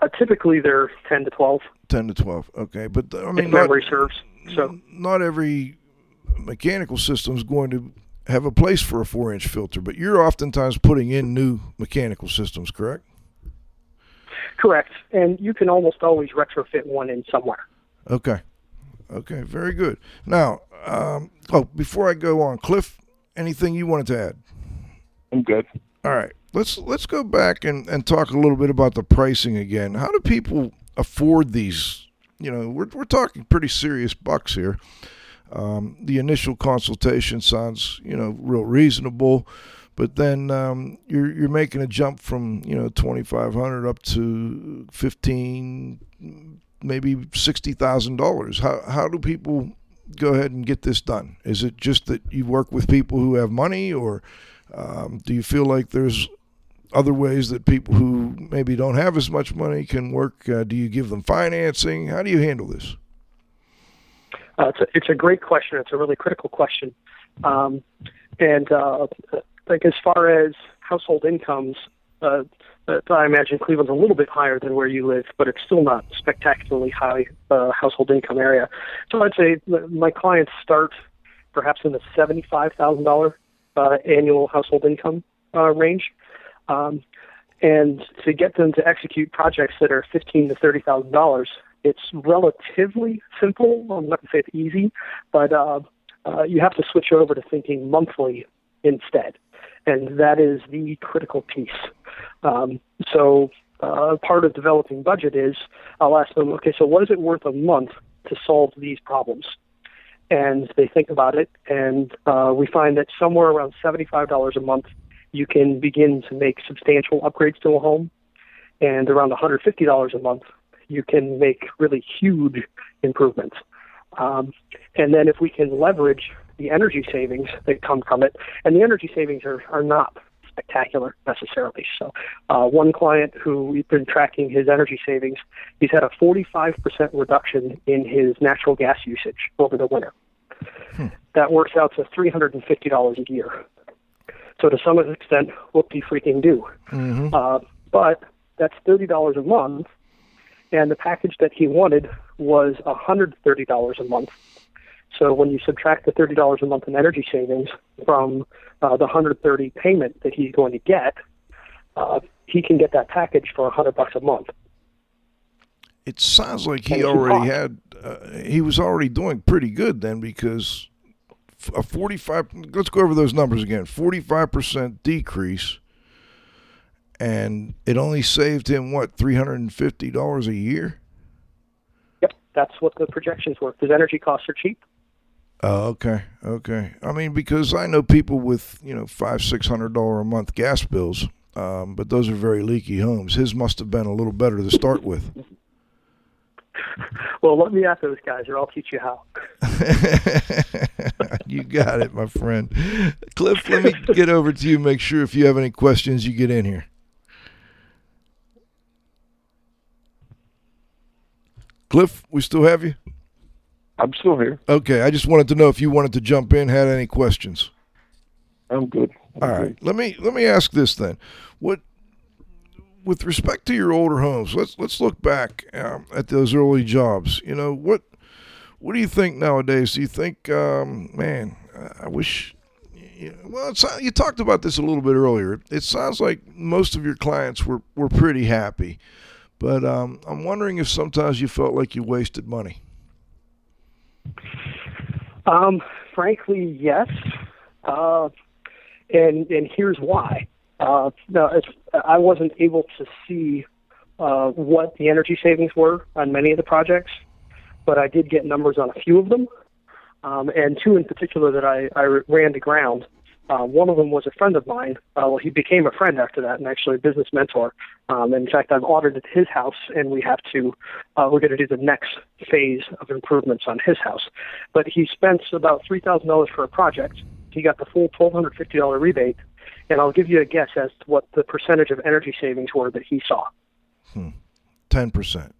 Speaker 5: Uh, typically, they're 10 to 12.
Speaker 2: ten to twelve? Okay, but I mean, not,
Speaker 5: memory serves. So
Speaker 2: not every mechanical system is going to have a place for a four inch filter, but you're oftentimes putting in new mechanical systems, correct?
Speaker 5: correct, and you can almost always retrofit one in somewhere.
Speaker 2: Okay. Okay, very good. Now, um, oh, before I go on, Cliff, anything you wanted to add?
Speaker 3: I'm good.
Speaker 2: All right, let's let's go back and, and talk a little bit about the pricing again. How do people afford these? You know, we're we're talking pretty serious bucks here. Um, the initial consultation sounds, you know, real reasonable, but then um, you're you're making a jump from you know twenty five hundred up to fifteen, maybe sixty thousand dollars. How how do people go ahead and get this done? Is it just that you work with people who have money, or um, do you feel like there's other ways that people who maybe don't have as much money can work? Uh, do you give them financing? How do you handle this?
Speaker 5: Uh, it's, a, it's a great question. It's a really critical question. Um, and uh, like as far as household incomes, uh, uh, I imagine Cleveland's a little bit higher than where you live, but it's still not spectacularly high uh, household income area. So I'd say my clients start perhaps in the seventy-five thousand uh, annual household income uh, range. Um, and to get them to execute projects that are fifteen to thirty thousand dollars, it's relatively simple. I'm not going to say it's easy, but uh, uh, you have to switch over to thinking monthly instead, and that is the critical piece. Um, so uh, part of developing budget is I'll ask them, okay, so what is it worth a month to solve these problems? And they think about it, and uh, we find that somewhere around seventy-five dollars a month, you can begin to make substantial upgrades to a home, and around one hundred fifty dollars a month, you can make really huge improvements. Um, and then if we can leverage the energy savings that come from it, and the energy savings are, are not spectacular necessarily. So, uh, one client who we've been tracking his energy savings, he's had a 45% reduction in his natural gas usage over the winter. That works out to $350 a year. So, to some extent, whoop de freaking do. Uh, but that's $30 a month, and the package that he wanted was $130 a month. So when you subtract the thirty dollars a month in energy savings from uh, the hundred thirty payment that he's going to get, uh, he can get that package for a hundred bucks a month.
Speaker 2: It sounds like he already had, uh, he was already doing pretty good then because a 45, let's go over those numbers again 45% decrease, and it only saved him, what, $350 a year?
Speaker 5: Yep, that's what the projections were. His energy costs are cheap.
Speaker 2: Oh, okay, okay. I mean, because I know people with you know five, six hundred dollar a month gas bills, um, but those are very leaky homes. His must have been a little better to start with.
Speaker 5: Well, let me ask those guys, or I'll teach you how.
Speaker 2: you got it, my friend. Cliff, let me get over to you. Make sure if you have any questions, you get in here. Cliff, we still have you?
Speaker 3: I'm still here.
Speaker 2: Okay, I just wanted to know if you wanted to jump in, had any questions.
Speaker 3: I'm good. I'm
Speaker 2: All right. Let me let me ask this then. What with respect to your older homes, let's let's look back um, at those early jobs. You know what what do you think nowadays? Do you think, um, man, I wish. You know, well, it's, you talked about this a little bit earlier. It sounds like most of your clients were, were pretty happy, but um, I'm wondering if sometimes you felt like you wasted money.
Speaker 5: Um, frankly, yes. Uh, and and here's why. Uh, I wasn't able to see uh, what the energy savings were on many of the projects, but I did get numbers on a few of them, um, and two in particular that I, I ran to ground. Uh, one of them was a friend of mine. Uh, well, he became a friend after that, and actually a business mentor. Um, in fact, I've audited his house, and we have to. Uh, we're going to do the next phase of improvements on his house. But he spent about three thousand dollars for a project. He got the full twelve hundred fifty dollar rebate, and I'll give you a guess as to what the percentage of energy savings were that he saw.
Speaker 2: Ten Ten percent.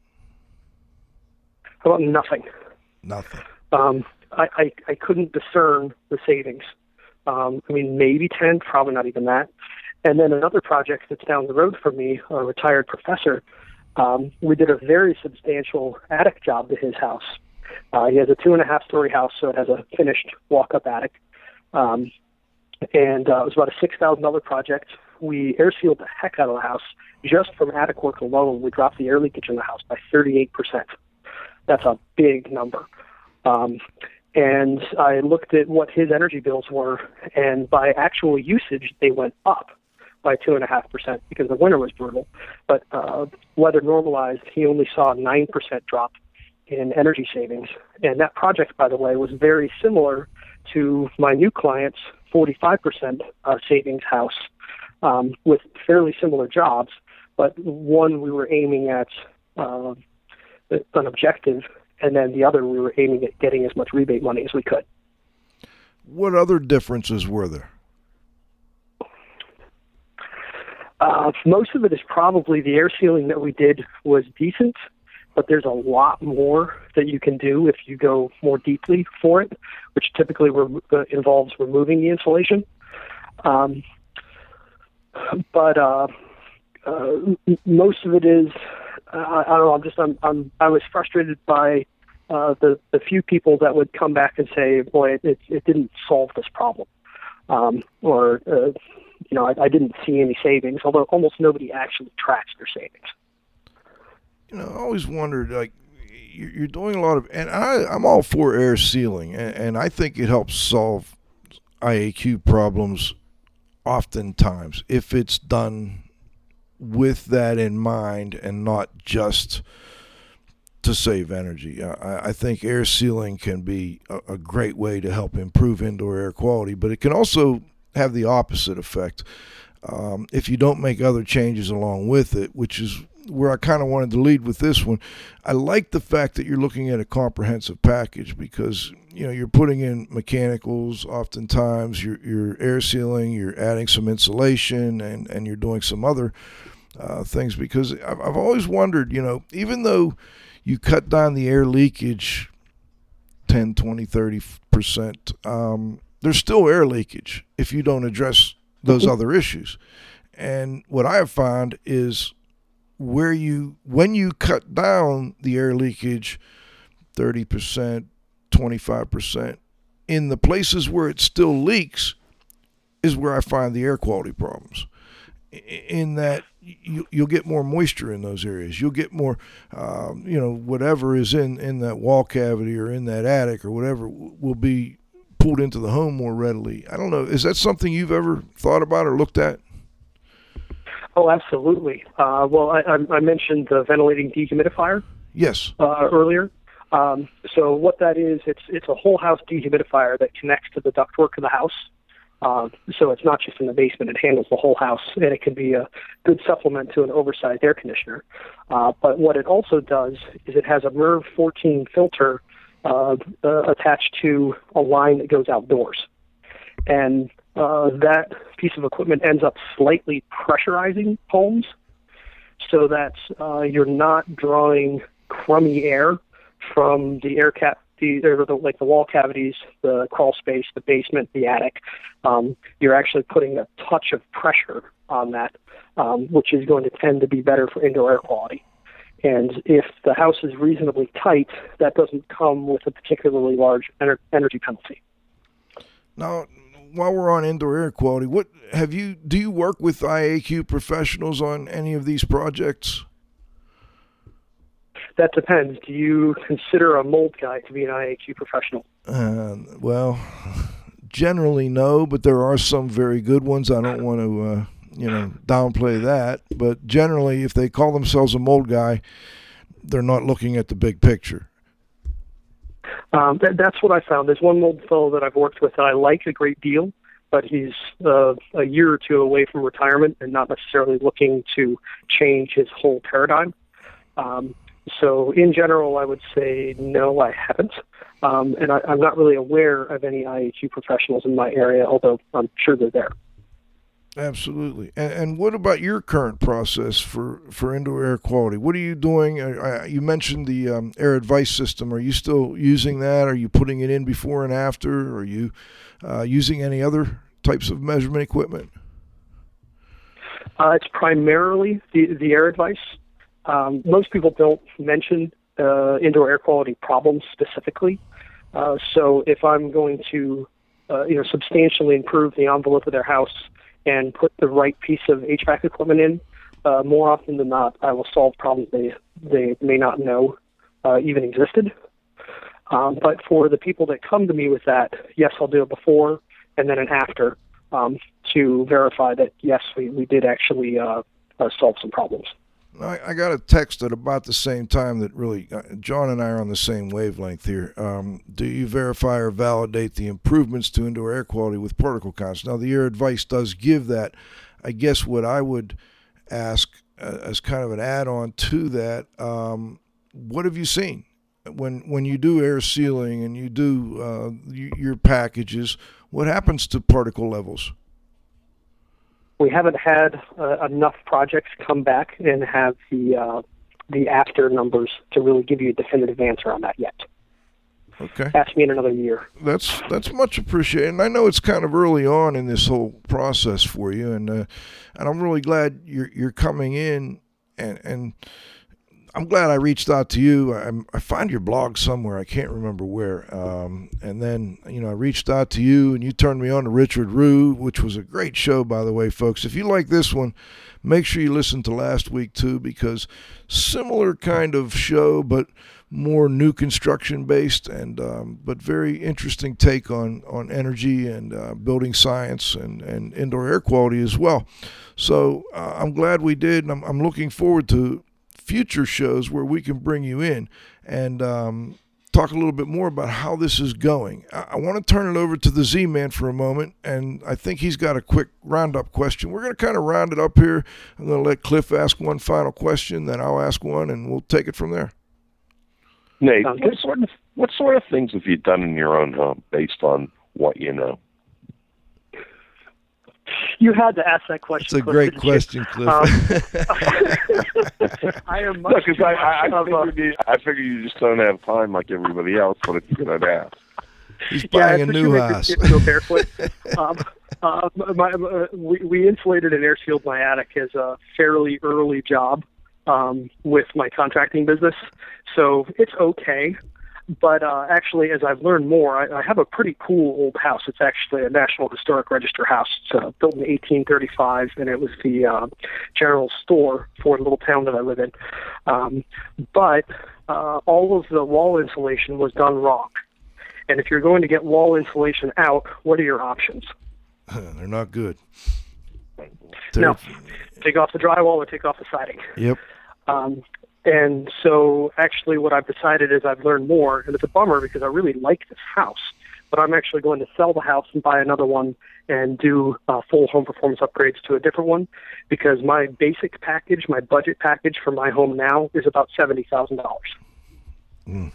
Speaker 5: How about nothing?
Speaker 2: Nothing.
Speaker 5: Um, I, I, I couldn't discern the savings. Um, I mean, maybe 10, probably not even that. And then another project that's down the road for me, a retired professor, um, we did a very substantial attic job to his house. Uh, he has a two and a half story house, so it has a finished walk up attic. Um, and uh, it was about a $6,000 project. We air sealed the heck out of the house. Just from attic work alone, we dropped the air leakage in the house by 38%. That's a big number. Um, and I looked at what his energy bills were, and by actual usage, they went up by two and a half percent because the winter was brutal. But uh, weather normalized, he only saw a nine percent drop in energy savings. And that project, by the way, was very similar to my new client's 45% uh, savings house um, with fairly similar jobs. But one we were aiming at uh, an objective and then the other we were aiming at getting as much rebate money as we could.
Speaker 2: What other differences were there?
Speaker 5: Uh, most of it is probably the air sealing that we did was decent, but there's a lot more that you can do if you go more deeply for it, which typically re- uh, involves removing the insulation. Um, but uh, uh, most of it is I, I don't know. I'm just I'm, I'm I was frustrated by uh, the the few people that would come back and say, "Boy, it it, it didn't solve this problem," um, or uh, you know, I, I didn't see any savings. Although almost nobody actually tracks their savings.
Speaker 2: You know, I always wondered like you're doing a lot of, and I, I'm all for air sealing, and, and I think it helps solve IAQ problems oftentimes if it's done with that in mind and not just to save energy. I, I think air sealing can be a, a, great way to help improve indoor air quality, but it can also have the opposite effect um, if you don't make other changes along with it, which is where I kind of wanted to lead with this one. I like the fact that you're looking at a comprehensive package because you know you're putting in mechanicals oftentimes you're, you're air sealing you're adding some insulation and and you're doing some other uh, things because I've, I've always wondered you know even though you cut down the air leakage 10 20 30 percent um, there's still air leakage if you don't address those mm-hmm. other issues and what i have found is where you when you cut down the air leakage 30% 25%. In the places where it still leaks is where I find the air quality problems. In that you, will get more moisture in those areas. You'll get more, um, you know, whatever is in, in that wall cavity or in that attic or whatever will be pulled into the home more readily. I don't know. Is that something you've ever thought about or looked at?
Speaker 5: Oh, absolutely. Uh, well, I, I mentioned the ventilating dehumidifier.
Speaker 2: Yes.
Speaker 5: Uh, earlier, um, so what that is, it's it's a whole house dehumidifier that connects to the ductwork of the house. Um, so it's not just in the basement; it handles the whole house, and it can be a good supplement to an oversized air conditioner. Uh, but what it also does is it has a MERV 14 filter uh, uh, attached to a line that goes outdoors, and uh, that piece of equipment ends up slightly pressurizing homes, so that uh, you're not drawing crummy air from the air cap the, the like the wall cavities, the crawl space, the basement, the attic. Um, you're actually putting a touch of pressure on that, um, which is going to tend to be better for indoor air quality. And if the house is reasonably tight, that doesn't come with a particularly large ener- energy penalty.
Speaker 2: Now, while we're on indoor air quality, what have you? Do you work with IAQ professionals on any of these projects?
Speaker 5: That depends. Do you consider a mold guy to be an IAQ professional?
Speaker 2: Uh, well, generally no, but there are some very good ones. I don't want to, uh, you know, downplay that. But generally, if they call themselves a mold guy, they're not looking at the big picture.
Speaker 5: Um, that, that's what I found. There's one mold fellow that I've worked with that I like a great deal, but he's uh, a year or two away from retirement and not necessarily looking to change his whole paradigm. Um, so, in general, I would say no, I haven't. Um, and I, I'm not really aware of any IAQ professionals in my area, although I'm sure they're there.
Speaker 2: Absolutely. And, and, what about your current process for, for indoor air quality? What are you doing? Uh, you mentioned the um, AirAdvice system. Are you still using that? Are you putting it in before and after? Are you uh, using any other types of measurement equipment?
Speaker 5: Uh, it's primarily the, the AirAdvice. Um, most people don't mention uh, indoor air quality problems specifically. Uh, so if I'm going to, you know, substantially improve the envelope of their house and put the right piece of HVAC equipment in, uh, more often than not, I will solve problems they they may not know uh, even existed. Um, but for the people that come to me with that, yes, I'll do it before and then an after um, to verify that yes, we, we did actually uh, uh, solve some problems.
Speaker 2: I, I, got a text at about the same time that really uh, John and I are on the same wavelength here. Um, do you verify or validate the improvements to indoor air quality with particle counts? Now, the AirAdvice does give that. I guess what I would ask uh, as kind of an add-on to that, um, what have you seen when when you do air sealing and you do uh, your packages? What happens to particle levels?
Speaker 5: We haven't had uh, enough projects come back and have the uh, the after numbers to really give you a definitive answer on that yet.
Speaker 2: Okay.
Speaker 5: Ask me in another year.
Speaker 2: That's that's much appreciated. And I know it's kind of early on in this whole process for you, and uh, and I'm really glad you're you're coming in and and I'm glad I reached out to you. I, I find your blog somewhere. I can't remember where. Um, and then, you know, I reached out to you and you turned me on to Richard Rue, which was a great show, by the way, folks. If you like this one, make sure you listen to last week too, because similar kind of show, but more new construction based and um, but very interesting take on on energy and uh, building science and and indoor air quality as well. So uh, I'm glad we did, and I'm, I'm looking forward to future shows where we can bring you in and um, talk a little bit more about how this is going. I, I want to turn it over to the Z Man for a moment, and I think he's got a quick roundup question. We're going to kind of round it up here. I'm going to let Cliff ask one final question, then I'll ask one, and we'll take it from there.
Speaker 3: Nate, what sort of what sort of things have you done in your own home based on what you know?
Speaker 5: You had to ask that question.
Speaker 2: It's a
Speaker 5: Cliff,
Speaker 2: great question, Cliff. Um,
Speaker 5: I am much.
Speaker 3: Because I, I, I, figured you, I figured you just don't have time like everybody else, but if you're going to ask.
Speaker 2: He's buying yeah, a new house.
Speaker 5: Go barefoot. um, uh, my, uh, we, we insulated and air sealed my attic as a fairly early job um, with my contracting business, so it's okay. But uh, actually, as I've learned more, I, I have a pretty cool old house. It's actually a National Historic Register house. It's uh, built in 1835, and it was the uh, general store for the little town that I live in. Um, but uh, all of the wall insulation was done wrong. And if you're going to get wall insulation out, what are your options?
Speaker 2: They're not good.
Speaker 5: They're... No, take off the drywall or take off the siding.
Speaker 2: Yep.
Speaker 5: Um, and so, actually, what I've decided is I've learned more, and it's a bummer because I really like this house. But I'm actually going to sell the house and buy another one and do uh, full home performance upgrades to a different one because my basic package, my budget package for my home now is about seventy thousand dollars.
Speaker 2: Mm.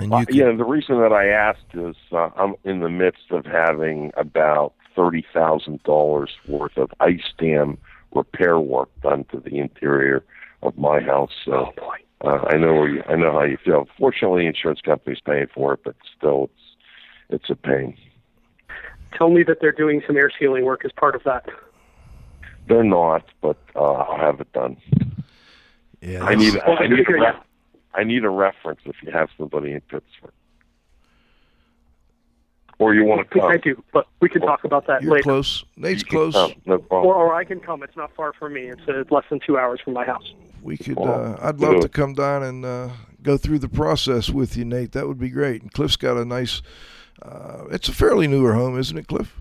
Speaker 3: And uh, yeah, the reason that I asked is uh, I'm in the midst of having about thirty thousand dollars worth of ice dam repair work done to the interior of my house. So
Speaker 5: oh,
Speaker 3: uh, I know where you, I know how you feel. Fortunately, insurance company's paying for it, but still, it's it's a pain.
Speaker 5: Tell me that they're doing some air sealing work as part of that.
Speaker 3: They're not, but uh, I'll have it done.
Speaker 2: Yeah,
Speaker 3: I need I need a ref- I need a reference if you have somebody in Pittsburgh or you want to come.
Speaker 5: I do, but we can talk about that
Speaker 2: You're
Speaker 5: later.
Speaker 2: close. Nate's close.
Speaker 3: Come, no
Speaker 5: or, or I can come. It's not far from me. It's uh, less than two hours from my house.
Speaker 2: We could. Uh, I'd love to come down and uh, go through the process with you, Nate. That would be great. And Cliff's got a nice. Uh, it's a fairly newer home, isn't it, Cliff?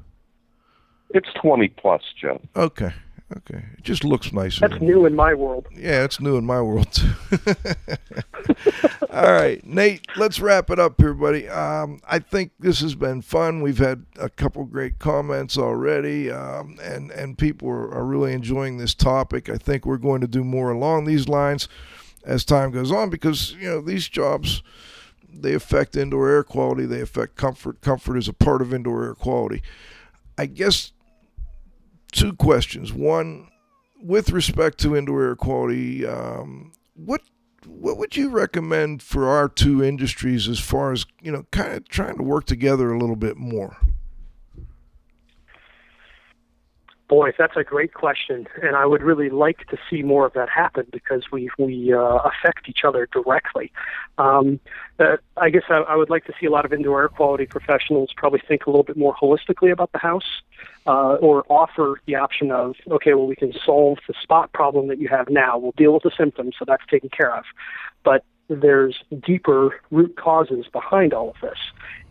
Speaker 3: It's twenty plus, Jeff.
Speaker 2: Okay. Okay, it just looks nicer.
Speaker 5: That's new in my world.
Speaker 2: Yeah, it's new in my world too. All right, Nate, let's wrap it up here, buddy. Um, I think this has been fun. We've had a couple great comments already, um, and and people are, are really enjoying this topic. I think we're going to do more along these lines as time goes on because you know these jobs they affect indoor air quality. They affect comfort. Comfort is a part of indoor air quality. I guess two questions. One, with respect to indoor air quality, um, what what would you recommend for our two industries as far as you know, kind of trying to work together a little bit more?
Speaker 5: Boy, that's a great question, and I would really like to see more of that happen because we we uh, affect each other directly. Um, uh, I guess I, I would like to see a lot of indoor air quality professionals probably think a little bit more holistically about the house, uh, or offer the option of okay, well we can solve the spot problem that you have now. We'll deal with the symptoms, so that's taken care of, but there's deeper root causes behind all of this,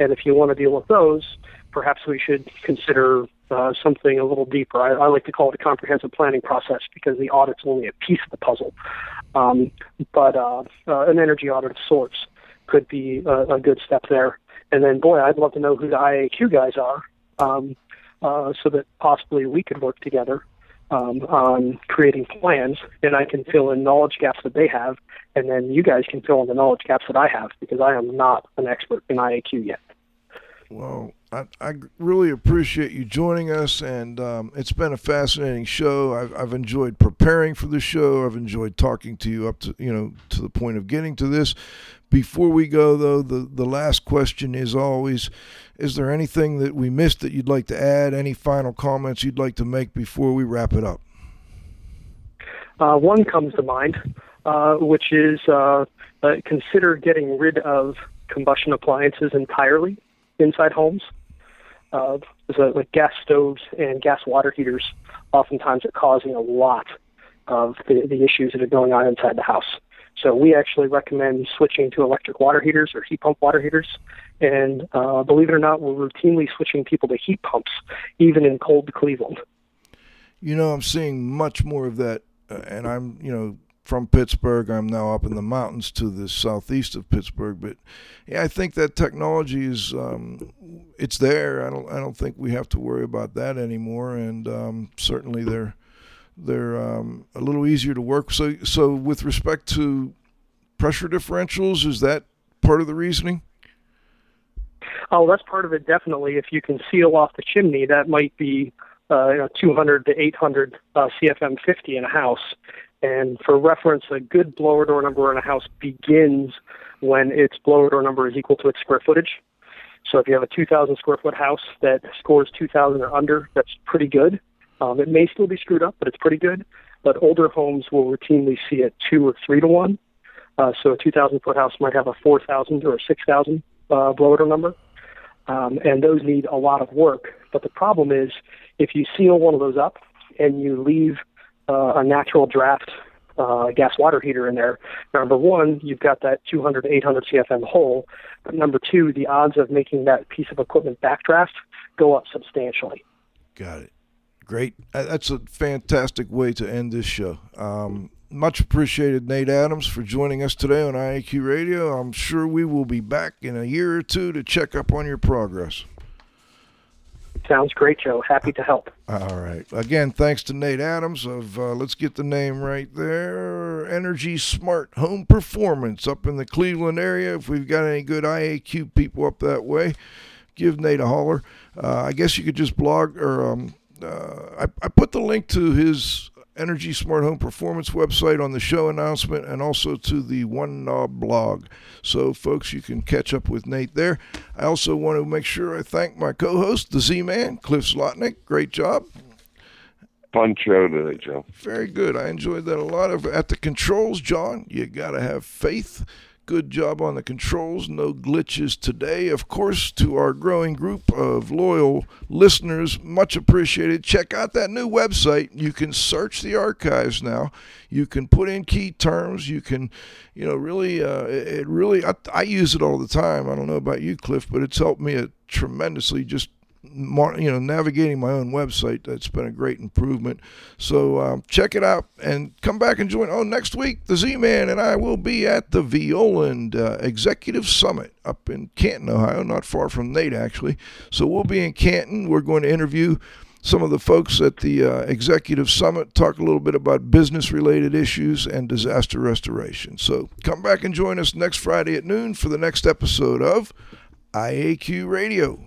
Speaker 5: and if you want to deal with those, perhaps we should consider uh, something a little deeper. I, I like to call it a comprehensive planning process because the audit's only a piece of the puzzle. Um, but uh, uh, an energy audit of sorts could be a, a good step there. And then, boy, I'd love to know who the IAQ guys are, um, uh, so that possibly we could work together um, on creating plans, and I can fill in knowledge gaps that they have, and then you guys can fill in the knowledge gaps that I have because I am not an expert in IAQ yet.
Speaker 2: Well, I, I really appreciate you joining us, and um, it's been a fascinating show. I've, I've enjoyed preparing for the show. I've enjoyed talking to you up to you know to the point of getting to this. Before we go, though, the the last question is always: Is there anything that we missed that you'd like to add? Any final comments you'd like to make before we wrap it up?
Speaker 5: Uh, one comes to mind, uh, which is uh, uh consider getting rid of combustion appliances entirely inside homes. So like gas stoves and gas water heaters oftentimes are causing a lot of the, the issues that are going on inside the house. So we actually recommend switching to electric water heaters or heat pump water heaters. And uh, believe it or not, we're routinely switching people to heat pumps, even in cold Cleveland.
Speaker 2: You know, I'm seeing much more of that, uh, and I'm, you know, from Pittsburgh. I'm now up in the mountains to the southeast of Pittsburgh, but yeah, I think that technology is um, it's there. I don't I don't think we have to worry about that anymore, and um, certainly they're they're um, a little easier to work. So so with respect to pressure differentials, is that part of the reasoning?
Speaker 5: Oh, that's part of it definitely. If you can seal off the chimney, that might be uh, you know, 200 to 800 uh, CFM 50 in a house. And for reference, a good blower door number in a house begins when its blower door number is equal to its square footage. So if you have a 2,000 square foot house that scores 2,000 or under, that's pretty good. Um, it may still be screwed up, but it's pretty good. But older homes will routinely see a two or three to one. Uh, so a 2,000 foot house might have a 4,000 or a 6,000 uh, blower door number. Um, and those need a lot of work. But the problem is if you seal one of those up and you leave uh, a natural draft uh, gas water heater in there. Number one, you've got that 200 to 800 CFM hole. But number two, the odds of making that piece of equipment backdraft go up substantially.
Speaker 2: Got it. Great. That's a fantastic way to end this show. Um, much appreciated, Nate Adams, for joining us today on IAQ Radio. I'm sure we will be back in a year or two to check up on your progress.
Speaker 5: Sounds great, Joe. Happy to help.
Speaker 2: All right. Again, thanks to Nate Adams of, uh, let's get the name right there, Energy Smart Home Performance up in the Cleveland area. If we've got any good IAQ people up that way, give Nate a holler. Uh, I guess you could just blog or um, uh, I, I put the link to his Energy Smart Home Performance website on the show announcement and also to the One Knob blog. So, folks, you can catch up with Nate there. I also want to make sure I thank my co host, the Z Man, Cliff Zlotnik. Great job.
Speaker 3: Fun show today, Joe.
Speaker 2: Very good. I enjoyed that a lot. Of at the controls, John, you got to have faith Good job on the controls. No glitches today. Of course, to our growing group of loyal listeners, much appreciated. Check out that new website. You can search the archives now. You can put in key terms. You can, you know, really, uh, it really, I, I use it all the time. I don't know about you, Cliff, but it's helped me tremendously just you know, navigating my own website. That's been a great improvement. So um, check it out and come back and join. Oh, next week, the Z Man and I will be at the Violand uh, Executive Summit up in Canton, Ohio, not far from Nate, actually. So we'll be in Canton. We're going to interview some of the folks at the uh, Executive Summit, talk a little bit about business related issues and disaster restoration. So come back and join us next Friday at noon for the next episode of IAQ Radio.